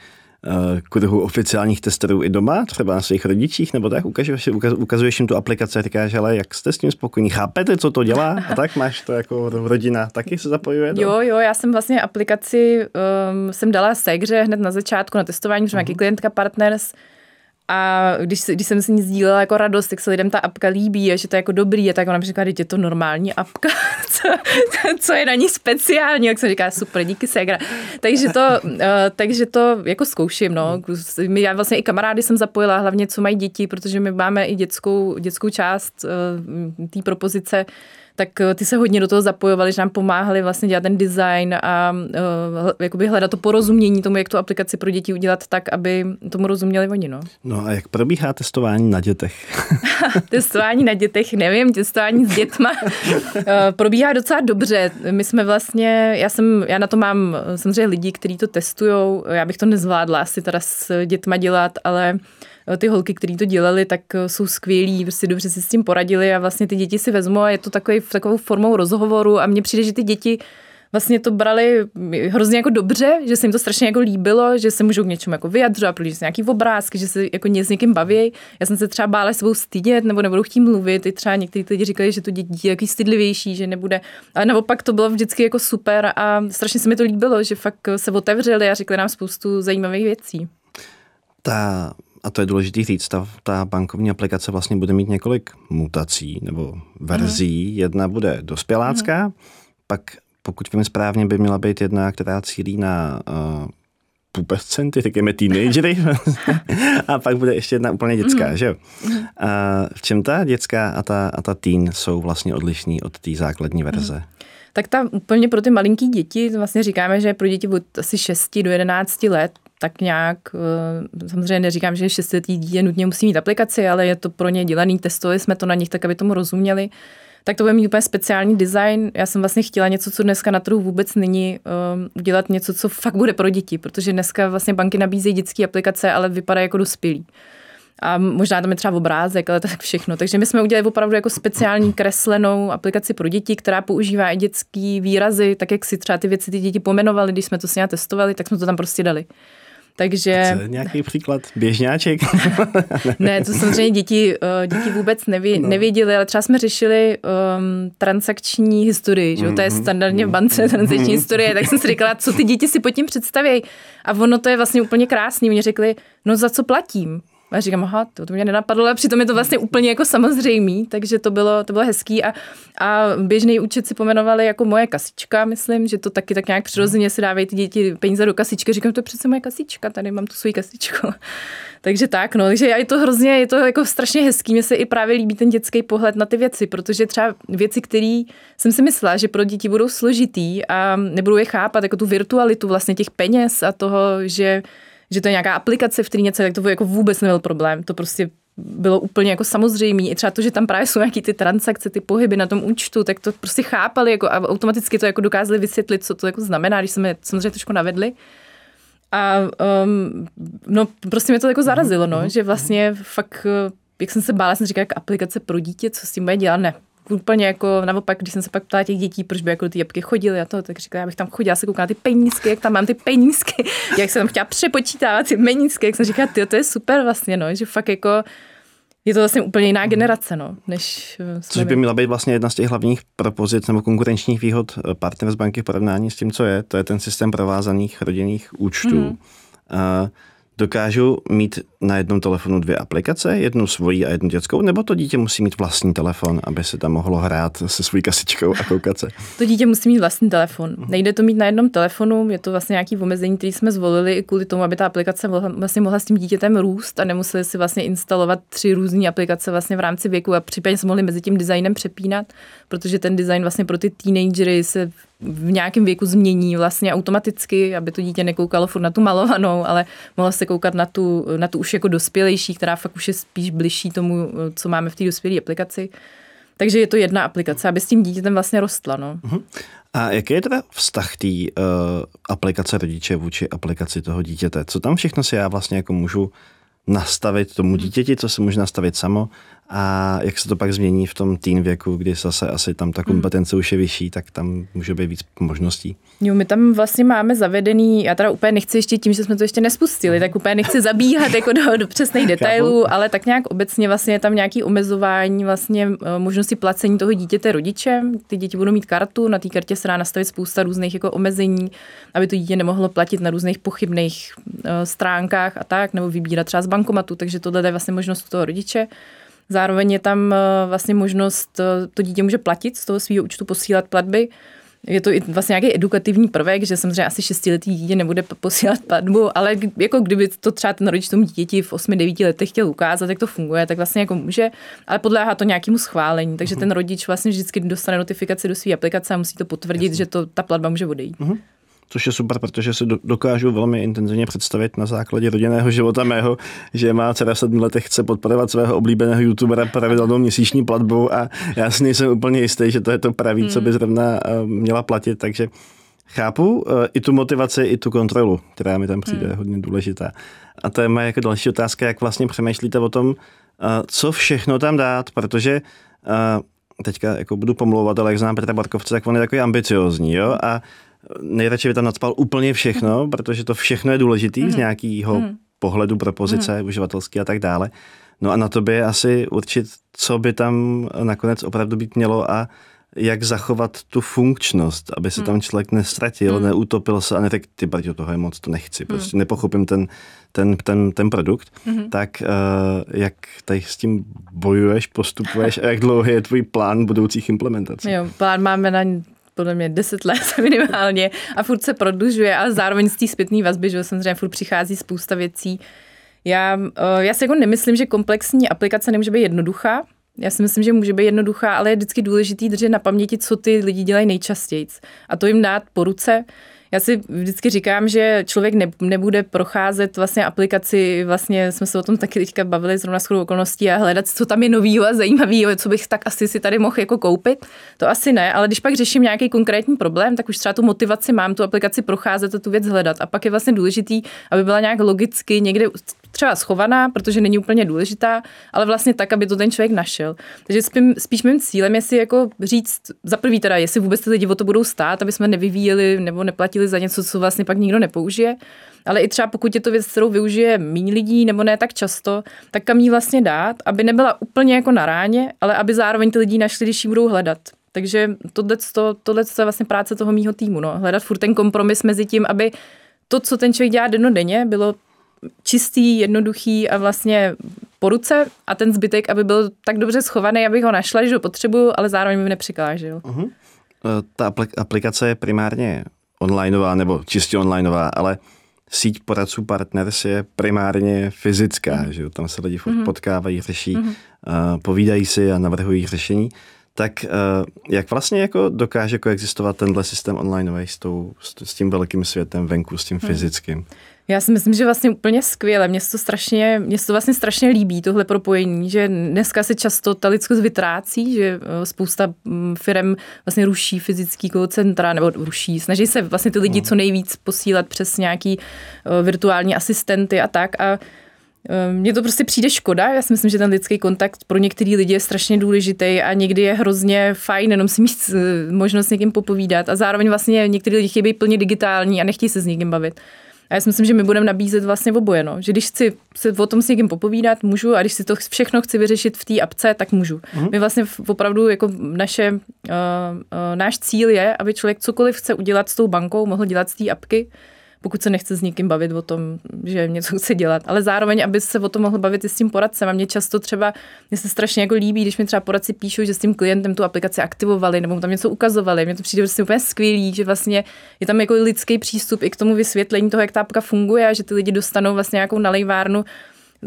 kruhu oficiálních testerů i doma, třeba na svých rodičích, nebo tak? Ukazuješ, ukazuješ jim tu aplikaci a říkáš, ale jak jste s tím spokojení? Chápete, co to dělá? A tak máš to jako rodina taky se zapojuje? Do... Jo, jo, já jsem vlastně aplikaci, um, jsem dala Segře hned na začátku na testování, protože uh-huh. klientka Partners, a když, když jsem s ní sdílela jako radost, tak se lidem ta apka líbí a že to je jako dobrý a tak ona mi říká, je to normální apka, co, co je na ní speciální, jak se říká, super, díky Segra. Takže to, uh, takže to jako zkouším, no. Já vlastně i kamarády jsem zapojila, hlavně co mají děti, protože my máme i dětskou, dětskou část uh, té propozice, tak eh, ty se hodně do toho zapojovali, že nám pomáhali vlastně dělat ten design a uh, jakoby hledat to porozumění tomu, jak tu aplikaci pro děti udělat tak, aby tomu rozuměli oni. No, no a jak probíhá testování na dětech? testování na dětech, nevím, testování s dětma uh, probíhá docela dobře. My jsme vlastně, já jsem, já na to mám samozřejmě lidi, kteří to testují, já bych to nezvládla asi teda s dětma dělat, ale uh, Eh, ty holky, které to dělali, tak eh, jsou skvělí, prostě dobře si s tím poradili a vlastně ty děti si vezmu a je to takový, takovou formou rozhovoru a mně přijde, že ty děti vlastně to brali hrozně jako dobře, že se jim to strašně jako líbilo, že se můžou k něčemu jako vyjadřovat, protože se nějaký obrázky, že se jako s někým baví. Já jsem se třeba bála sebou stydět nebo nebudou chtít mluvit. I třeba někteří lidi říkali, že to děti je jaký stydlivější, že nebude. Ale naopak to bylo vždycky jako super a strašně se mi to líbilo, že fakt se otevřeli a řekli nám spoustu zajímavých věcí. Ta a to je důležité říct, ta, ta bankovní aplikace vlastně bude mít několik mutací nebo verzí. Aha. Jedna bude dospělácká, Aha. pak pokud vím správně, by měla být jedna, která cílí na uh, pubescenty, řekněme teenagery, a pak bude ještě jedna úplně dětská, mm. že jo? A v čem ta dětská a ta, a ta teen jsou vlastně odlišní od té základní verze? Mm. Tak ta úplně pro ty malinký děti, vlastně říkáme, že pro děti od asi 6 do 11 let tak nějak, eh, samozřejmě neříkám, že šestiletý dítě nutně musí mít aplikaci, ale je to pro ně dělaný, testovali jsme to na nich tak, aby tomu rozuměli. Tak to bude mít úplně speciální design. Já jsem vlastně chtěla něco, co dneska na trhu vůbec není, udělat něco, co fakt bude pro děti, protože dneska vlastně banky nabízejí dětské aplikace, ale vypadají jako dospělí. A možná tam je třeba obrázek, ale tak všechno. Takže my jsme udělali opravdu jako speciální kreslenou aplikaci pro děti, která používá i dětský výrazy, tak jak si třeba ty věci ty děti pomenovali, když jsme to s testovali, tak jsme to tam prostě dali. Takže... Co, nějaký příklad? Běžňáček? ne, to samozřejmě děti, eh, děti vůbec neví, no. nevěděli, ale třeba jsme řešili um, transakční historii, že? Mm-hmm. to je mhm. standardně v bance transakční mm-hmm. historie, tak jsem si říkala, co ty děti si pod tím představí. A ono to je vlastně úplně krásný. Oni řekli, no za co platím? A já říkám, aha, to, to mě nenapadlo, ale přitom je to vlastně úplně jako samozřejmý, takže to bylo, to bylo hezký a, a běžný účet si pomenovali jako moje kasička, myslím, že to taky tak nějak přirozeně si dávají ty děti peníze do kasičky. Říkám, to je přece moje kasička, tady mám tu svou kasičku. takže tak, no, takže je to hrozně, je to jako strašně hezký, mně se i právě líbí ten dětský pohled na ty věci, protože třeba věci, které jsem si myslela, že pro děti budou složitý a nebudou je chápat, jako tu virtualitu vlastně těch peněz a toho, že že to je nějaká aplikace, v které něco, tak to jako vůbec nebyl problém. To prostě bylo úplně jako samozřejmé. I třeba to, že tam právě jsou nějaký ty transakce, ty pohyby na tom účtu, tak to prostě chápali jako, a automaticky to jako dokázali vysvětlit, co to jako znamená, když jsme samozřejmě trošku navedli. A um, no, prostě mě to jako zarazilo, no, že vlastně fakt, jak jsem se bála, jsem říkala, jak aplikace pro dítě, co s tím bude dělat, ne úplně jako naopak, když jsem se pak ptala těch dětí, proč by jako ty jabky chodily a to, tak říkala, já bych tam chodila se koukala ty penízky, jak tam mám ty penízky, jak jsem tam chtěla přepočítávat ty penízky, jak jsem říkala, ty, to je super vlastně, no, že fakt jako je to vlastně úplně jiná generace, no, než eh, Což by měla být vlastně jedna z těch hlavních propozic nebo konkurenčních výhod eh, partner z banky v porovnání s tím, co je. To je ten systém provázaných rodinných účtů. Mm-hmm. Uh, dokážu mít na jednom telefonu dvě aplikace, jednu svoji a jednu dětskou, nebo to dítě musí mít vlastní telefon, aby se tam mohlo hrát se svou kasičkou a koukat se? To dítě musí mít vlastní telefon. Nejde to mít na jednom telefonu, je to vlastně nějaký omezení, který jsme zvolili i kvůli tomu, aby ta aplikace mohla, vlastně mohla s tím dítětem růst a nemuseli si vlastně instalovat tři různé aplikace vlastně v rámci věku a případně se mohli mezi tím designem přepínat, protože ten design vlastně pro ty teenagery se v nějakém věku změní vlastně automaticky, aby to dítě nekoukalo furt na tu malovanou, ale mohlo se koukat na tu, na tu už jako dospělejší, která fakt už je spíš bližší tomu, co máme v té dospělé aplikaci. Takže je to jedna aplikace, aby s tím dítětem vlastně rostla. No. Uh-huh. A jaký je teda vztah té uh, aplikace rodiče vůči aplikaci toho dítěte? Co tam všechno si já vlastně jako můžu nastavit tomu dítěti, co se může nastavit samo a jak se to pak změní v tom teen věku, kdy zase asi tam ta kompetence už je vyšší, tak tam může být víc možností. Jo, my tam vlastně máme zavedený, já teda úplně nechci ještě tím, že jsme to ještě nespustili, tak úplně nechci zabíhat jako do, do přesných detailů, ale tak nějak obecně vlastně je tam nějaký omezování vlastně eh, možnosti placení toho dítěte rodičem. Ty děti budou mít kartu, na té kartě se dá nastavit spousta různých jako omezení, aby to dítě nemohlo platit na různých pochybných uh, stránkách a tak, nebo vybírat třeba z bankomatu, takže tohle je vlastně možnost toho rodiče. Zároveň je tam eh, vlastně možnost, eh, to dítě může platit z toho svého účtu, posílat platby. Je to i vlastně nějaký edukativní prvek, že samozřejmě asi šestiletý dítě nebude posílat platbu, ale jako kdyby to třeba ten rodič tomu dítěti v 8-9 letech chtěl ukázat, jak to funguje, tak vlastně jako může, ale podléhá to nějakému schválení. Takže uh-huh. ten rodič vlastně vždycky dostane notifikaci do své aplikace a musí to potvrdit, Jasně. že to, ta platba může odejít. Uh-huh což je super, protože si dokážu velmi intenzivně představit na základě rodinného života mého, že má dcera sedm letech chce podporovat svého oblíbeného youtubera pravidelnou měsíční platbu a já si nejsem úplně jistý, že to je to pravý, co by hmm. zrovna eh, měla platit, takže chápu eh, i tu motivaci, i tu kontrolu, která mi tam přijde hmm. hodně důležitá. A to je moje jako další otázka, jak vlastně přemýšlíte o tom, eh, co všechno tam dát, protože teďka jako budu pomlouvat, ale jak znám Petra Barkovce, tak on je takový ambiciozní, jo, a nejradši by tam nadspal úplně všechno, protože to všechno je důležitý mm. z mhm. nějakého mm. pohledu propozice, mm. uživatelský a tak dále. No a na to by asi určit, co by tam nakonec opravdu být mělo a jak zachovat tu funkčnost, aby se mm. tam člověk nestratil, mm. neutopil se a neřekl, ty brďo, toho je moc, to nechci, prostě mm. nepochopím ten, ten, ten, ten produkt, mm. tak uh, jak tady s tím bojuješ, postupuješ a jak dlouhý je tvůj plán budoucích implementací? Jo, plán máme na podle mě 10 let minimálně a furt se prodlužuje a zároveň z té zpětné vazby, že samozřejmě furt přichází spousta věcí. Já, eh, já si jako nemyslím, že komplexní aplikace nemůže být jednoduchá. Já si myslím, že může být jednoduchá, ale je vždycky důležitý držet na paměti, co ty lidi dělají nejčastěji. A to jim dát po ruce, já si vždycky říkám, že člověk ne, nebude procházet vlastně aplikaci, vlastně jsme se o tom taky teďka bavili zrovna s okolností a hledat, co tam je novýho a zajímavého, co bych tak asi si tady mohl jako koupit. To asi ne, ale když pak řeším nějaký konkrétní problém, tak už třeba tu motivaci mám tu aplikaci procházet a tu věc hledat. A pak je vlastně důležitý, aby byla nějak logicky někde třeba schovaná, protože není úplně důležitá, ale vlastně tak, aby to ten člověk našel. Takže spíš, spíš mým cílem je si jako říct, za prvý teda, jestli vůbec ty lidi o to budou stát, aby jsme nevyvíjeli nebo neplatili za něco, co vlastně pak nikdo nepoužije. Ale i třeba pokud je to věc, kterou využije méně lidí nebo ne tak často, tak kam jí vlastně dát, aby nebyla úplně jako na ráně, ale aby zároveň ty lidi našli, když ji budou hledat. Takže tohle, to, tohle je vlastně práce toho mýho týmu. No. Hledat furt ten kompromis mezi tím, aby to, co ten člověk dělá dennodenně, bylo čistý, jednoduchý a vlastně po ruce a ten zbytek, aby byl tak dobře schovaný, abych ho našla, že ho potřebuju, ale zároveň mi nepřekážel. Uh-huh. Ta aplikace je primárně onlineová nebo čistě onlineová, ale síť poradců Partners je primárně fyzická, uh-huh. že tam se lidi uh-huh. potkávají, řeší, uh-huh. uh, povídají si a navrhují řešení. Tak uh, jak vlastně jako dokáže koexistovat tenhle systém onlineový s, tou, s tím velkým světem venku, s tím fyzickým? Uh-huh. Já si myslím, že vlastně úplně skvěle. Mně se to strašně, mně se to vlastně strašně líbí, tohle propojení, že dneska se často ta lidskost vytrácí, že eh, spousta mm, firm vlastně ruší fyzický centra, nebo ruší, snaží se vlastně ty lidi hmm. co nejvíc posílat přes nějaký uh, virtuální asistenty a tak a eh, mně to prostě přijde škoda. Já si myslím, že ten lidský kontakt pro některý lidi je strašně důležitý a někdy je hrozně fajn jenom si mít možnost s někým popovídat. A zároveň vlastně některý lidi chtějí být plně digitální a nechtějí se s někým bavit. A já si myslím, že my budeme nabízet vlastně oboje, no. že když chci se o tom s někým popovídat, můžu, a když si to všechno chci vyřešit v té apce, tak můžu. Mm-hmm. My vlastně opravdu jako naše, uh, uh, náš cíl je, aby člověk cokoliv chce udělat s tou bankou, mohl dělat z té apky, pokud se nechce s někým bavit o tom, že něco chce dělat. Ale zároveň, aby se o tom mohl bavit i s tím poradcem. A mě často třeba, mě se strašně jako líbí, když mi třeba poradci píšou, že s tím klientem tu aplikaci aktivovali nebo mu tam něco ukazovali. Mně to přijde prostě úplně skvělý, že vlastně je tam jako lidský přístup i k tomu vysvětlení toho, jak ta apka funguje a že ty lidi dostanou vlastně nějakou nalejvárnu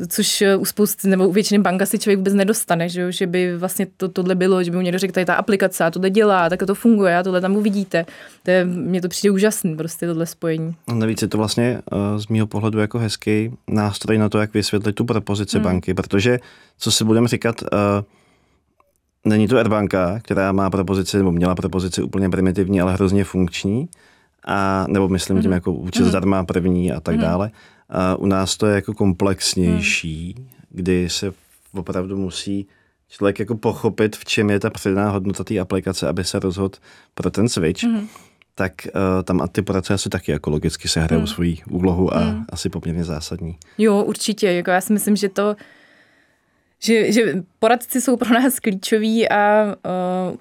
což eh, u spousty nebo u většiny banka si člověk vůbec nedostane, že, že by vlastně to, tohle bylo, že by mu někdo řekl, tady ta aplikace a tohle dělá, tak to funguje a tohle tam uvidíte. To je, mně to přijde úžasný, prostě tohle spojení. A navíc je to vlastně uh, z mého pohledu jako hezký nástroj na to, jak vysvětlit tu propozici hmm. banky, protože co si budeme říkat, uh, není to Airbanka, která má propozici, nebo měla propozici úplně primitivní, ale hrozně funkční, a, nebo myslím tím jako účet zdarma první a tak dále. A u nás to je jako komplexnější, kdy se opravdu musí člověk jako pochopit, v čem je ta přidaná hodnota té aplikace, aby se rozhodl pro ten switch. Mm. Tak uh, tam a ty poradce asi taky jako logicky se hrajou mm. svoji úlohu a mm. asi poměrně zásadní. Jo, určitě. Jako já si myslím, že to že, že poradci jsou pro nás klíčoví a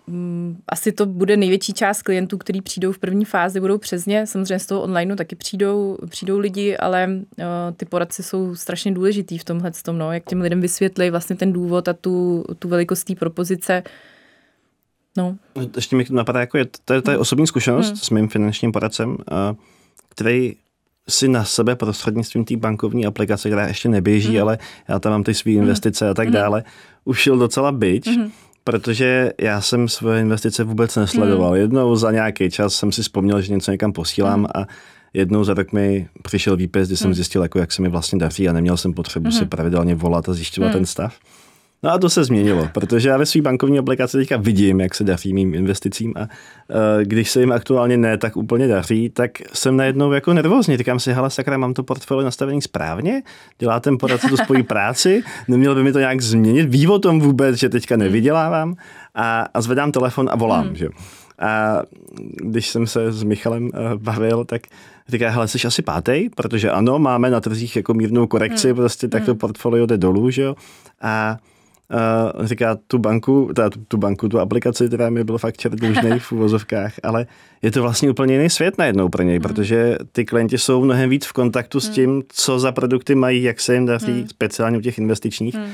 uh, asi to bude největší část klientů, kteří přijdou v první fázi, budou přes ně. Samozřejmě z toho onlineu taky přijdou, přijdou lidi, ale uh, ty poradci jsou strašně důležitý v tomhle tom, no, jak těm lidem vysvětlí vlastně ten důvod a tu, tu velikost té propozice. No. Ještě mi napadá, jako je, to, je, to je osobní zkušenost hmm. s mým finančním poradcem, uh, který si na sebe prostřednictvím té bankovní aplikace, která ještě neběží, mm. ale já tam mám ty své investice mm. a tak mm. dále, ušil docela byč, mm. protože já jsem svoje investice vůbec nesledoval. Mm. Jednou za nějaký čas jsem si vzpomněl, že něco někam posílám mm. a jednou za rok mi přišel výpis, kdy jsem mm. zjistil, jako, jak se mi vlastně daří a neměl jsem potřebu mm. si pravidelně volat a zjišťovat mm. ten stav. No a to se změnilo, protože já ve své bankovní aplikaci teďka vidím, jak se daří mým investicím a uh, když se jim aktuálně ne tak úplně daří, tak jsem najednou jako nervózní. Říkám si, hele sakra, mám to portfolio nastavený správně, dělá ten poradce tu svoji práci, neměl by mi to nějak změnit, ví o tom vůbec, že teďka nevydělávám a, a zvedám telefon a volám. Hmm. Že? A když jsem se s Michalem uh, bavil, tak říká, hele, jsi asi pátý, protože ano, máme na trzích jako mírnou korekci, hmm. prostě tak to hmm. portfolio jde dolů, že jo. A Uh, říká tu banku, teda tu, tu banku, tu aplikaci, která mi byl fakt čert v uvozovkách, ale je to vlastně úplně jiný svět najednou pro něj, mm. protože ty klienti jsou mnohem víc v kontaktu s hmm. tím, co za produkty mají, jak se jim daří, mm. speciálně u těch investičních. Mm.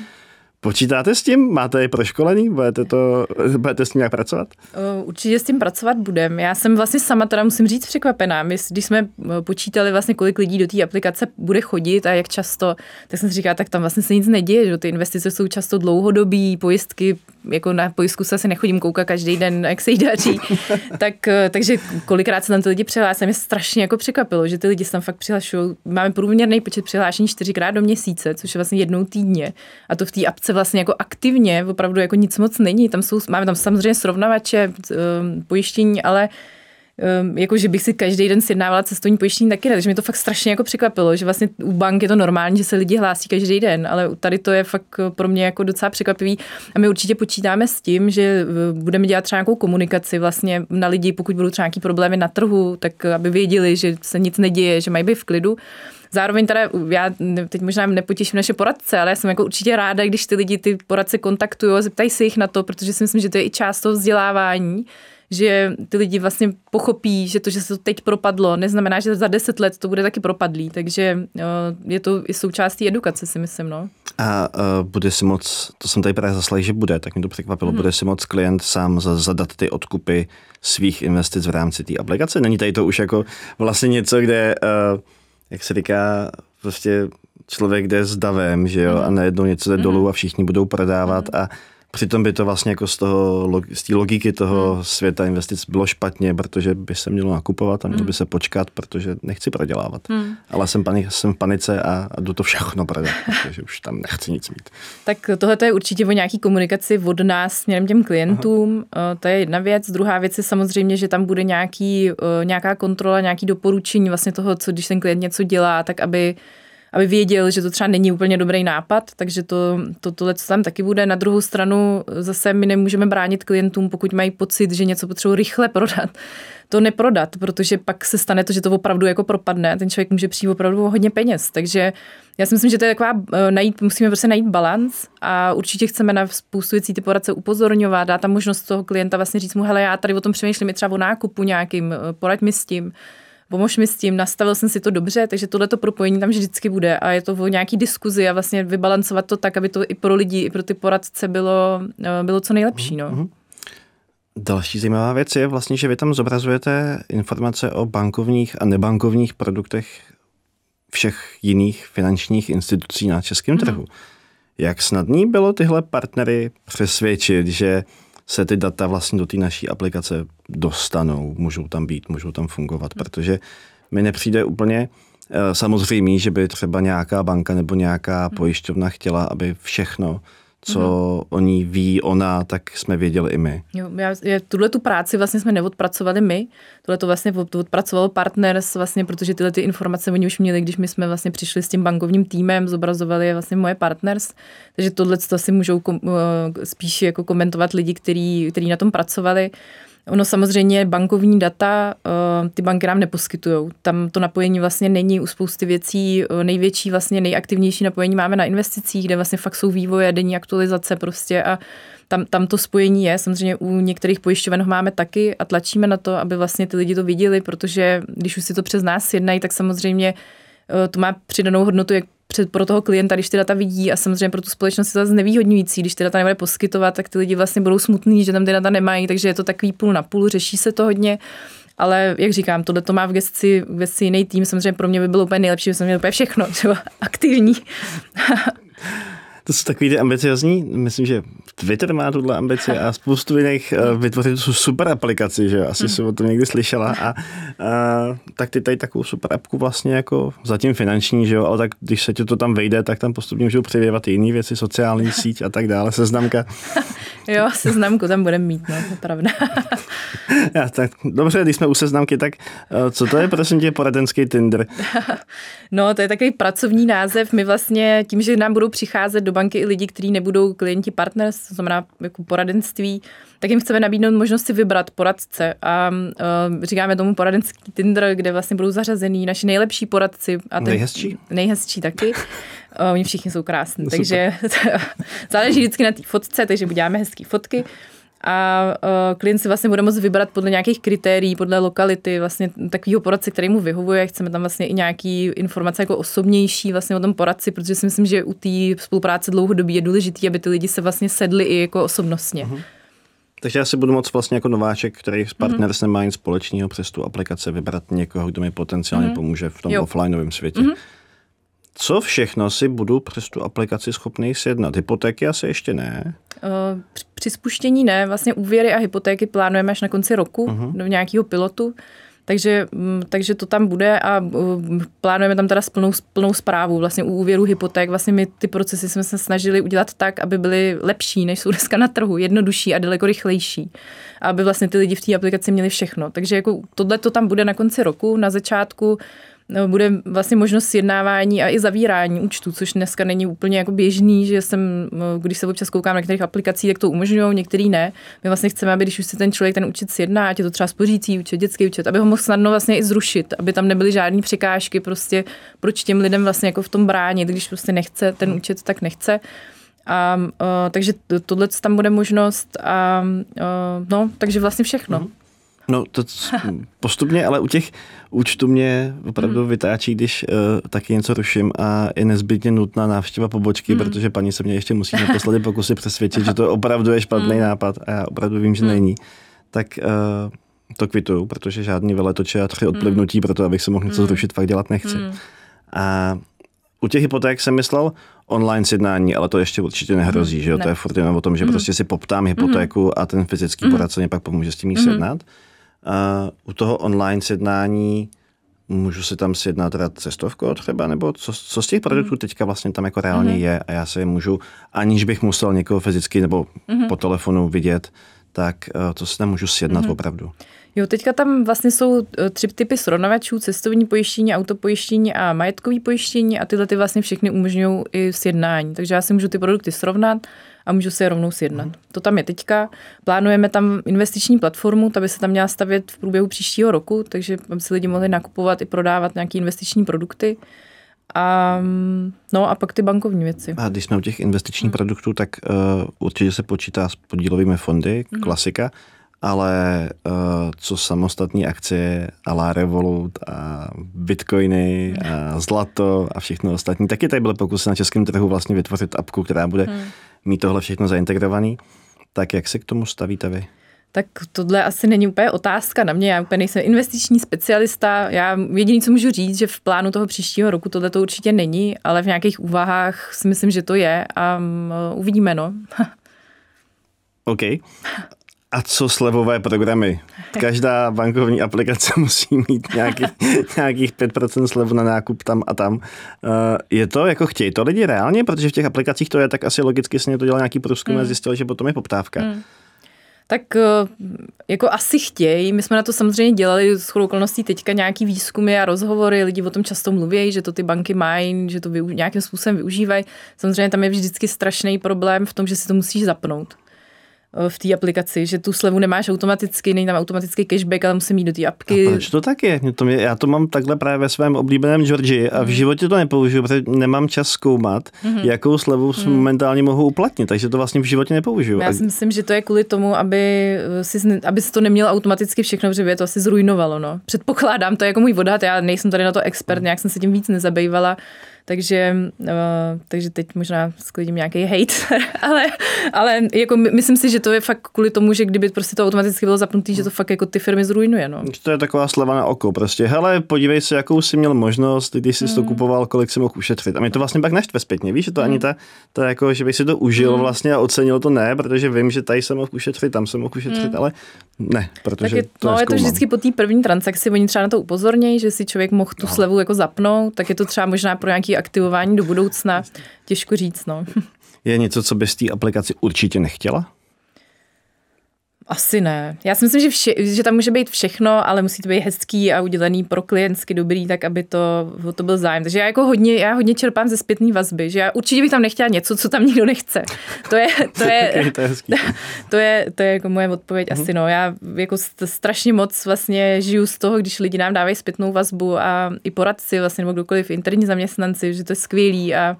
Počítáte s tím? Máte je proškolení? Budete, to, budete s tím nějak pracovat? Určitě s tím pracovat budeme. Já jsem vlastně sama teda musím říct překvapená. My, když jsme počítali vlastně, kolik lidí do té aplikace bude chodit a jak často, tak jsem si říkala, tak tam vlastně se nic neděje, že ty investice jsou často dlouhodobí, pojistky, jako na pojistku se asi nechodím koukat každý den, jak se jí daří. tak, takže kolikrát se tam ty lidi přihlásí, mě strašně jako překvapilo, že ty lidi se tam fakt přihlašují. Máme průměrný počet přihlášení čtyřikrát do měsíce, což je vlastně jednou týdně. A to v té apce se vlastně jako aktivně, opravdu jako nic moc není. Tam jsou, máme tam samozřejmě srovnavače, eh, pojištění, ale um, jako, že bych si každý den sjednávala cestovní pojištění taky ne, takže mě to fakt strašně jako překvapilo, že vlastně u bank je to normální, že se lidi hlásí každý den, ale tady to je fakt pro mě jako docela překvapivý a my určitě počítáme s tím, že eh, budeme dělat třeba nějakou komunikaci vlastně na lidi, pokud budou třeba nějaký problémy na trhu, tak aby věděli, že se nic neděje, že mají být v klidu. Zároveň teda, já teď možná nepotěším naše poradce, ale já jsem jako určitě ráda, když ty lidi ty poradce kontaktují a zeptají se jich na to, protože si myslím, že to je i část toho vzdělávání, že ty lidi vlastně pochopí, že to, že se to teď propadlo, neznamená, že za deset let to bude taky propadlý, takže uh, je to i součástí edukace, si myslím, no. A uh, bude si moc, to jsem tady právě zaslal, že bude, tak mě to překvapilo, hmm. bude si moc klient sám zadat ty odkupy svých investic v rámci té aplikace? Není tady to už jako vlastně něco, kde uh, jak se říká, prostě člověk jde s davem, že jo, a najednou něco jde mm. dolů a všichni budou prodávat mm. a Přitom by to vlastně jako z toho, z té logiky toho hmm. světa investic bylo špatně, protože by se mělo nakupovat a mělo hmm. by se počkat, protože nechci prodělávat. Hmm. Ale jsem, panik, jsem v panice a, a jdu to všechno prodat, protože už tam nechci nic mít. Tak tohle je určitě o nějaký komunikaci od nás směrem těm klientům. Aha. To je jedna věc. Druhá věc je samozřejmě, že tam bude nějaký, nějaká kontrola, nějaký doporučení vlastně toho, co když ten klient něco dělá, tak aby aby věděl, že to třeba není úplně dobrý nápad, takže to, to tohle co tam taky bude. Na druhou stranu zase my nemůžeme bránit klientům, pokud mají pocit, že něco potřebují rychle prodat, to neprodat, protože pak se stane to, že to opravdu jako propadne. Ten člověk může přijít opravdu o hodně peněz. Takže já si myslím, že to je taková, eh, najít, musíme prostě najít balans a určitě chceme na spoustu věcí ty poradce upozorňovat, dát tam možnost toho klienta vlastně říct mu, hele, já tady o tom přemýšlím i třeba o nákupu nějakým, eh, poraď mi s tím pomož mi s tím, nastavil jsem si to dobře, takže tohleto propojení tam vždycky bude a je to o nějaký diskuzi a vlastně vybalancovat to tak, aby to i pro lidi, i pro ty poradce bylo, eh, bylo co nejlepší. No. Mm-hmm. Další zajímavá věc je vlastně, že vy tam zobrazujete informace o bankovních a nebankovních produktech všech jiných finančních institucí na českém mm. trhu. Jak snadný bylo tyhle partnery přesvědčit, že se ty data vlastně do té naší aplikace dostanou, můžou tam být, můžou tam fungovat, protože mi nepřijde úplně eh, samozřejmý, že by třeba nějaká banka nebo nějaká hmm. pojišťovna chtěla, aby všechno, co mm-hmm. o ní ví ona, tak jsme věděli i my. Jo, já, já, tuhle tu práci vlastně jsme neodpracovali my, tohle to vlastně odpracoval partners, vlastně, protože tyhle ty informace oni už měli, když my jsme vlastně přišli s tím bankovním týmem, zobrazovali je vlastně moje partners, takže tohle to si můžou kom, eh, spíš jako komentovat lidi, kteří, kteří na tom pracovali. Ono samozřejmě bankovní data eh, ty banky nám neposkytují. Tam to napojení vlastně není u spousty věcí. Eh, největší, vlastně nejaktivnější napojení máme na investicích, kde vlastně fakt jsou vývoje, denní aktualizace prostě a tam, tam to spojení je. Samozřejmě u některých pojišťoven máme taky a tlačíme na to, aby vlastně ty lidi to viděli, protože když už si to přes nás jednají, tak samozřejmě eh, to má přidanou hodnotu jak před, pro toho klienta, když ty data vidí a samozřejmě pro tu společnost je to zase nevýhodňující, když ty data nebude poskytovat, tak ty lidi vlastně budou smutní, že tam ty data nemají, takže je to takový půl na půl, řeší se to hodně. Ale jak říkám, tohle to má v gesci, v gesci jiný tým. Samozřejmě pro mě by bylo úplně nejlepší, že jsem měl úplně všechno, třeba aktivní. To jsou takový ty ambiciozní, myslím, že Twitter má tuhle ambici a spoustu jiných uh, vytvořit tu super aplikaci, že asi mm. jsem o tom někdy slyšela a, a tak ty tady takovou super appku vlastně jako zatím finanční, že jo, ale tak když se ti to tam vejde, tak tam postupně můžou přivěvat i jiné věci, sociální síť a tak dále, seznamka. jo, seznamku tam budeme mít, no, to je pravda. Já, tak, dobře, když jsme u seznamky, tak uh, co to je prosím tě poradenský Tinder? no, to je takový pracovní název. My vlastně tím, že nám budou přicházet do banky i lidi, kteří nebudou klienti partners, to znamená jako poradenství, tak jim chceme nabídnout možnost si vybrat poradce. A uh, říkáme tomu poradenský Tinder, kde vlastně budou zařazený naši nejlepší poradci. A ten, nejhezčí? Nejhezčí taky. Uh, oni všichni jsou krásní, no, takže záleží vždycky na té fotce, takže uděláme hezké fotky a uh, klient si vlastně bude moct vybrat podle nějakých kritérií, podle lokality, vlastně takového poradce, který mu vyhovuje. Chceme tam vlastně i nějaký informace jako osobnější vlastně o tom poradci, protože si myslím, že u té spolupráce dlouhodobí je důležité, aby ty lidi se vlastně sedli i jako osobnostně. Uh-huh. Takže já si budu moct vlastně jako nováček, který s partnerem mm-hmm. nemá nic společného přes tu aplikaci, vybrat někoho, kdo mi potenciálně mm-hmm. pomůže v tom jo. offlineovém světě. Mm-hmm. Co všechno si budu přes tu aplikaci schopný sjednat? Hypotéky asi ještě ne? Uh, při spuštění ne, vlastně úvěry a hypotéky plánujeme až na konci roku uh-huh. do nějakého pilotu. Takže, mm, takže to tam bude a mm, plánujeme tam teda plnou, plnou zprávu. Vlastně u úvěru hypoték vlastně my ty procesy jsme se snažili udělat tak, aby byly lepší, než jsou dneska na trhu, jednodušší a daleko rychlejší. Aby vlastně ty lidi v té aplikaci měli všechno. Takže jako tohle to tam bude na konci roku. Na začátku bude vlastně možnost sjednávání a i zavírání účtu, což dneska není úplně jako běžný, že jsem, no, když se občas koukám na některých aplikací, tak to umožňují, některý ne. My vlastně chceme, aby když už si ten člověk ten účet sjedná, ať je to třeba spořící účet, dětský účet, aby ho mohl snadno vlastně i zrušit, aby tam nebyly žádné překážky, prostě proč těm lidem vlastně jako v tom bránit, když prostě nechce ten účet, tak nechce. A, uh, takže tohle tam bude možnost a uh, no, takže vlastně všechno. Mm-hmm. No to postupně, ale u těch účtů mě opravdu hmm. vytáčí, když uh, taky něco ruším a je nezbytně nutná návštěva pobočky, hmm. protože paní se mě ještě musí naposledy pokusit přesvědčit, že to opravdu je špatný hmm. nápad a já opravdu vím, že hmm. není. Tak uh, to kvituju, protože žádný veletoče a tři hmm. odplivnutí pro to, abych se mohl něco hmm. zrušit, fakt dělat nechci. Hmm. A u těch hypoték jsem myslel online sjednání, ale to ještě určitě nehrozí, hmm. že jo? Ne. To je furt jenom o tom, že hmm. prostě si poptám hypotéku hmm. a ten fyzický hmm. poradce mě pak pomůže s tím jí hmm. sjednat. Uh, u toho online sjednání můžu si tam sjednat teda cestovku třeba, nebo co, co z těch produktů mm. teďka vlastně tam jako reálně mm. je a já se je můžu, aniž bych musel někoho fyzicky nebo mm. po telefonu vidět, tak uh, to si tam můžu sjednat mm. opravdu. Jo, teďka tam vlastně jsou eh, tři typy srovnavačů, cestovní pojištění, autopojištění a majetkový pojištění a tyhle ty vlastně všechny umožňují i sjednání. Takže já si můžu ty produkty srovnat a můžu se je rovnou sjednat. Mm. To tam je teďka. Plánujeme tam investiční platformu, ta by se tam měla stavět v průběhu příštího roku, takže aby si lidi mohli nakupovat i prodávat nějaké investiční produkty. A, no a pak ty bankovní věci. A když jsme u těch investičních hmm. produktů, tak uh, určitě se počítá s podílovými fondy, hmm. klasika ale uh, co samostatní akcie a la Revolut a bitcoiny a zlato a všechno ostatní, taky tady byly pokusy na českém trhu vlastně vytvořit apku, která bude hmm. Mít tohle všechno zaintegrovaný. Tak jak se k tomu stavíte vy? Tak tohle asi není úplně otázka na mě. Já úplně nejsem investiční specialista. Já jediný, co můžu říct, že v plánu toho příštího roku tohle to určitě není, ale v nějakých úvahách si myslím, že to je a um, uvidíme, no. OK. A co slevové programy? Každá bankovní aplikace musí mít nějaký, nějakých 5% slevu na nákup tam a tam. Eh, je to, jako chtějí to lidi reálně, protože v těch aplikacích to je, tak asi logicky se to dělal nějaký průzkum mm. a zjistil, že potom je poptávka. Mm. Tak eh, jako asi chtějí. My jsme na to samozřejmě dělali s okolností teďka nějaký výzkumy a rozhovory. Lidi o tom často mluví, že to ty banky mají, že to nějakým způsobem využívají. Samozřejmě tam je vždycky strašný problém v tom, že si to musíš zapnout v té aplikaci, že tu slevu nemáš automaticky, není tam automatický cashback, ale musím jít do té apky. A proč to tak je? To mě, já to mám takhle právě ve svém oblíbeném Georgi a v mhm. životě to nepoužiju, protože nemám čas zkoumat, mm-hmm. jakou slevu mm. momentálně mohu uplatnit, takže to vlastně v životě nepoužiju. Já si myslím, že to je kvůli tomu, aby si, aby si to neměl automaticky všechno, protože by to asi zrujnovalo. No. Předpokládám to jako můj odhad, já nejsem tady na to expert, nějak jsem se tím víc nezabývala, takže, uh, takže teď možná sklidím nějaký hate, ale, ale jako myslím si, že to je fakt kvůli tomu, že kdyby prostě to automaticky bylo zapnutý, že to fakt jako ty firmy zrujnuje. No. To je taková sleva na oko. Prostě, hele, podívej se, jakou jsi měl možnost, když jsi mm. to kupoval, kolik jsi mohl ušetřit. A mě to vlastně pak naštve zpětně, víš, že to mm. ani ta, ta jako, že bych si to užil mm. vlastně a ocenil to ne, protože vím, že tady jsem mohl ušetřit, tam jsem mohl ušetřit, mm. ale ne, protože tak je, to no, je to vždycky po té první transakci, oni třeba na to upozornějí, že si člověk mohl tu no. slevu jako zapnout, tak je to třeba možná pro nějaký aktivování do budoucna. Těžko říct, no. Je něco, co bys té aplikaci určitě nechtěla? Asi ne. Já si myslím, že, vše, že tam může být všechno, ale musí to být hezký a udělaný pro klientsky dobrý, tak aby to, to byl zájem. Takže já jako hodně, já hodně čerpám ze zpětné vazby, že já určitě bych tam nechtěla něco, co tam nikdo nechce. To je, to je, okay, to, je to, je, to je jako moje odpověď mm-hmm. asi no. Já jako strašně moc vlastně žiju z toho, když lidi nám dávají zpětnou vazbu a i poradci vlastně nebo kdokoliv interní zaměstnanci, že to je skvělý a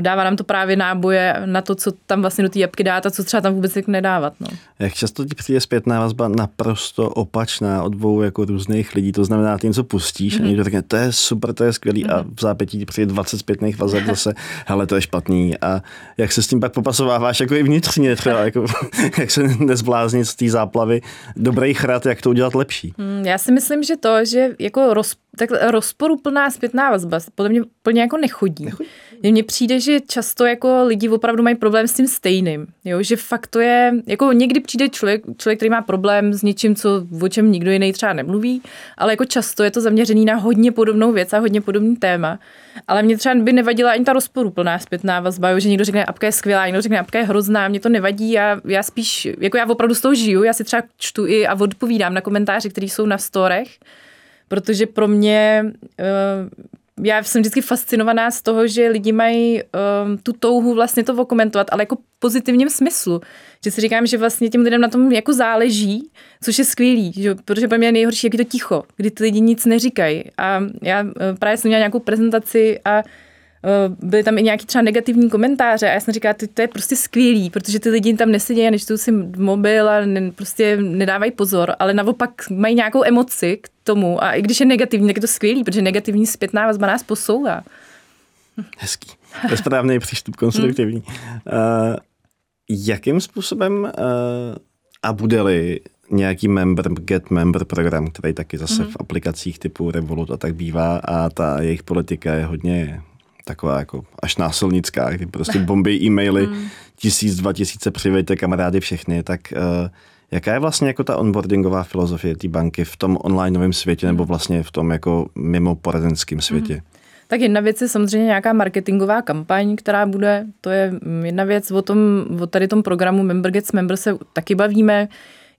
dává nám to právě náboje na to, co tam vlastně do té jabky dát a co třeba tam vůbec nedávat. No. Jak často ti přijde zpětná vazba naprosto opačná od dvou jako různých lidí, to znamená, ty něco pustíš mm-hmm. a mhm. někdo řekne, to je super, to je skvělý mm-hmm. a v zápětí ti přijde 20 zpětných vazeb zase, hele, to je špatný a jak se s tím pak popasováváš jako i vnitřně třeba, jako, jak se nezbláznit z té záplavy, dobrý chrát, jak to udělat lepší. Mm, já si myslím, že to, že jako roz, tak rozporuplná zpětná vazba podle mě plně jako nechodí. nechodí? Mně přijde, že často jako lidi opravdu mají problém s tím stejným. Jo? Že fakt to je, jako někdy přijde člověk, člověk, který má problém s něčím, co, o čem nikdo jiný třeba nemluví, ale jako často je to zaměřený na hodně podobnou věc a hodně podobný téma. Ale mě třeba by nevadila ani ta rozporuplná zpětná vazba, jo? že někdo řekne, apka je skvělá, někdo řekne, apka je hrozná, mě to nevadí, já, já spíš, jako já opravdu z toho žiju, já si třeba čtu i a odpovídám na komentáře, které jsou na storech, protože pro mě uh, já jsem vždycky fascinovaná z toho, že lidi mají um, tu touhu vlastně to okomentovat, ale jako pozitivním smyslu. Že si říkám, že vlastně těm lidem na tom jako záleží, což je skvělý, že, protože pro mě je nejhorší, jak je to ticho, kdy ty lidi nic neříkají. A já uh, právě jsem měla nějakou prezentaci a Eh, byly tam i nějaký třeba negativní komentáře a já jsem říkala, to je prostě skvělý, protože ty lidi tam nesedí a nečtou si mobil a ne, prostě nedávají pozor, ale naopak mají nějakou emoci k tomu a i když je negativní, tak je to skvělý, protože negativní zpětná vazba nás posouvá. Hezký. To je správný přístup, konstruktivní. uh, jakým způsobem uh, a bude-li nějaký member, get member program, který taky zase mm-hmm. v aplikacích typu Revolut a tak bývá a ta jejich politika je hodně taková jako až násilnická, kdy prostě bombí e-maily, hmm. tisíc, dva tisíce přivejte kamarády všechny, tak uh, jaká je vlastně jako ta onboardingová filozofie té banky v tom onlineovém světě nebo vlastně v tom jako mimo poradenském světě? Hmm. Tak jedna věc je samozřejmě nějaká marketingová kampaň, která bude, to je jedna věc, o, tom, o tady tom programu Member Gets Member se taky bavíme,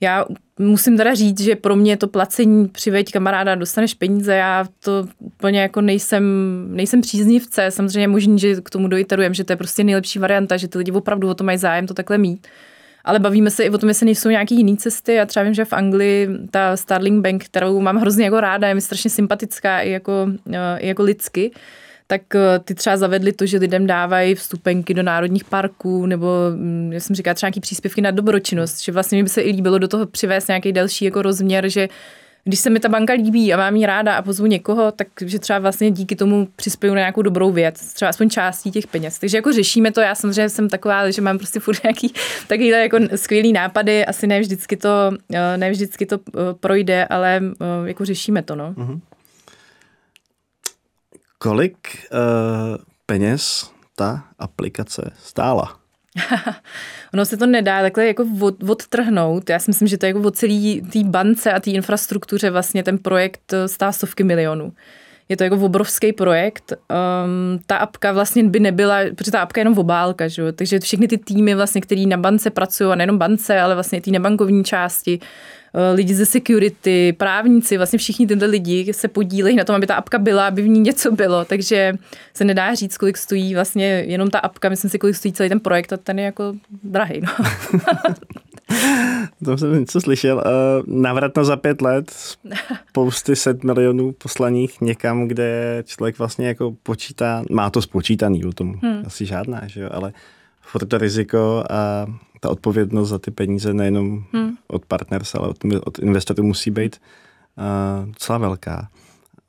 já musím teda říct, že pro mě to placení přiveď kamaráda, dostaneš peníze, já to úplně jako nejsem, nejsem příznivce, samozřejmě možný, že k tomu doiterujem, že to je prostě nejlepší varianta, že ty lidi opravdu o to mají zájem to takhle mít. Ale bavíme se i o tom, jestli nejsou nějaké jiné cesty. Já třeba vím, že v Anglii ta Starling Bank, kterou mám hrozně jako ráda, je mi strašně sympatická i jako, i jako lidsky, tak eh, ty třeba zavedli to, že lidem dávají vstupenky do národních parků, nebo mm, já jsem říkala třeba nějaký příspěvky na dobročinnost, že vlastně mi by se i líbilo do toho přivést nějaký další jako rozměr, že když se mi ta banka líbí a mám ji ráda a pozvu někoho, takže třeba vlastně díky tomu přispěju na nějakou dobrou věc, třeba aspoň částí těch peněz. Takže jako řešíme to, já samozřejmě jsem taková, že mám prostě furt nějaký takovýhle jako skvělý nápady, asi ne vždycky to, eh, ne vždycky to eh, projde, ale jako řešíme to, no. Uh-huh. Kolik uh, peněz ta aplikace stála? ono se to nedá takhle jako od, odtrhnout. Já si myslím, že to je jako o celý té bance a té infrastruktuře vlastně ten projekt eh, stá stovky milionů. Je to jako obrovský projekt. Um, ta apka vlastně by nebyla, protože ta apka je jenom obálka, že? takže všechny ty týmy, vlastně, který na bance pracují, a nejenom bance, ale vlastně ty nebankovní části, lidi ze security, právníci, vlastně všichni tyhle lidi se podílejí na tom, aby ta apka byla, aby v ní něco bylo, takže se nedá říct, kolik stojí vlastně jenom ta apka, myslím si, kolik stojí celý ten projekt a ten je jako drahý. No. to jsem něco slyšel. Eh, Návratno za pět let, spousty set milionů poslaných někam, kde člověk vlastně jako počítá, má to spočítaný, o tom hmm. asi žádná, že jo, ale furt to riziko a ta odpovědnost za ty peníze nejenom hmm. od partners, ale od, od investorů musí být uh, docela velká.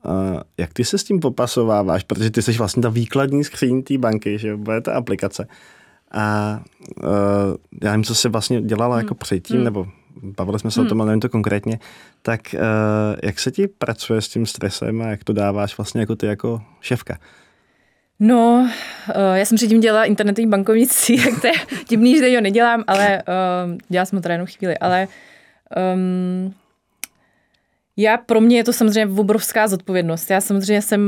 Uh, jak ty se s tím popasováváš? Protože ty jsi vlastně ta výkladní skříň té banky, že bude ta aplikace. A uh, já nevím, co jsi vlastně dělala hmm. jako předtím, hmm. nebo bavili jsme se hmm. o tom, ale nevím to konkrétně. Tak uh, jak se ti pracuje s tím stresem a jak to dáváš vlastně jako ty jako šéfka? No, uh, já jsem předtím dělala internetový bankovnictví, tak to je divný, že ho nedělám, ale uh, dělala jsem to teda chvíli, ale um, já, pro mě je to samozřejmě obrovská zodpovědnost. Já samozřejmě jsem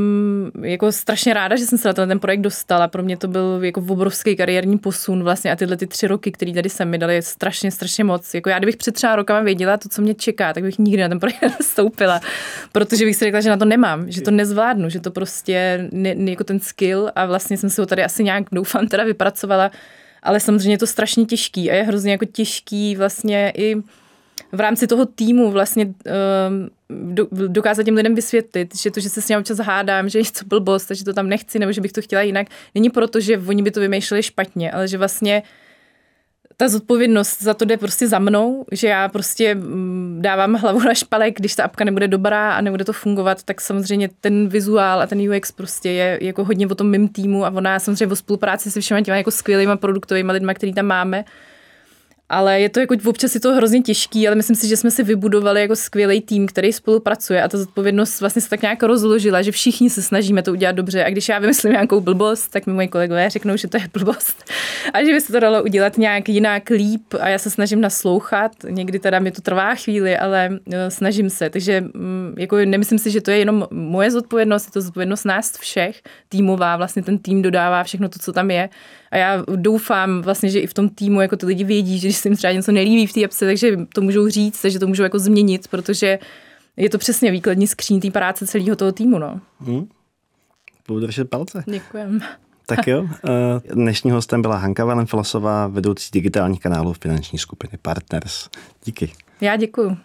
jako strašně ráda, že jsem se na ten projekt dostala. Pro mě to byl jako obrovský kariérní posun vlastně a tyhle ty tři roky, které tady jsem mi dali strašně, strašně moc. Jako já, kdybych před třeba rokama věděla to, co mě čeká, tak bych nikdy na ten projekt nestoupila, protože bych si řekla, že na to nemám, že to nezvládnu, že to prostě ne, jako ten skill a vlastně jsem si ho tady asi nějak doufám teda vypracovala, ale samozřejmě je to strašně těžký a je hrozně jako těžký vlastně i v rámci toho týmu vlastně uh, dokázat těm lidem vysvětlit, že to, že se s ním občas hádám, že je něco blbost, že to tam nechci, nebo že bych to chtěla jinak, není proto, že oni by to vymýšleli špatně, ale že vlastně ta zodpovědnost za to jde prostě za mnou, že já prostě mm, dávám hlavu na špalek, když ta apka nebude dobrá a nebude to fungovat, tak samozřejmě ten vizuál a ten UX prostě je jako hodně o tom mým týmu a ona samozřejmě o spolupráci se všema těma jako skvělýma produktovými lidmi, který tam máme, ale je to jako občas je to hrozně těžký, ale myslím si, že jsme si vybudovali jako skvělý tým, který spolupracuje a ta zodpovědnost vlastně se tak nějak rozložila, že všichni se snažíme to udělat dobře. A když já vymyslím nějakou blbost, tak mi moji kolegové řeknou, že to je blbost. A že by se to dalo udělat nějak jinak líp. A já se snažím naslouchat. Někdy teda mi to trvá chvíli, ale eh, snažím se, takže mm, jako nemyslím si, že to je jenom moje zodpovědnost, je to zodpovědnost nás všech, týmová, vlastně ten tým dodává všechno to, co tam je a já doufám vlastně, že i v tom týmu jako ty lidi vědí, že když se jim třeba něco nelíbí v té apce, takže to můžou říct, že to můžou jako změnit, protože je to přesně výkladní skříň té práce celého toho týmu. No. Hmm. Budu držet palce. Děkujem. Tak jo, eh, dnešním hostem byla Hanka Valenfilasová, vedoucí digitálních kanálů finanční skupiny Partners. Díky. Já děkuji.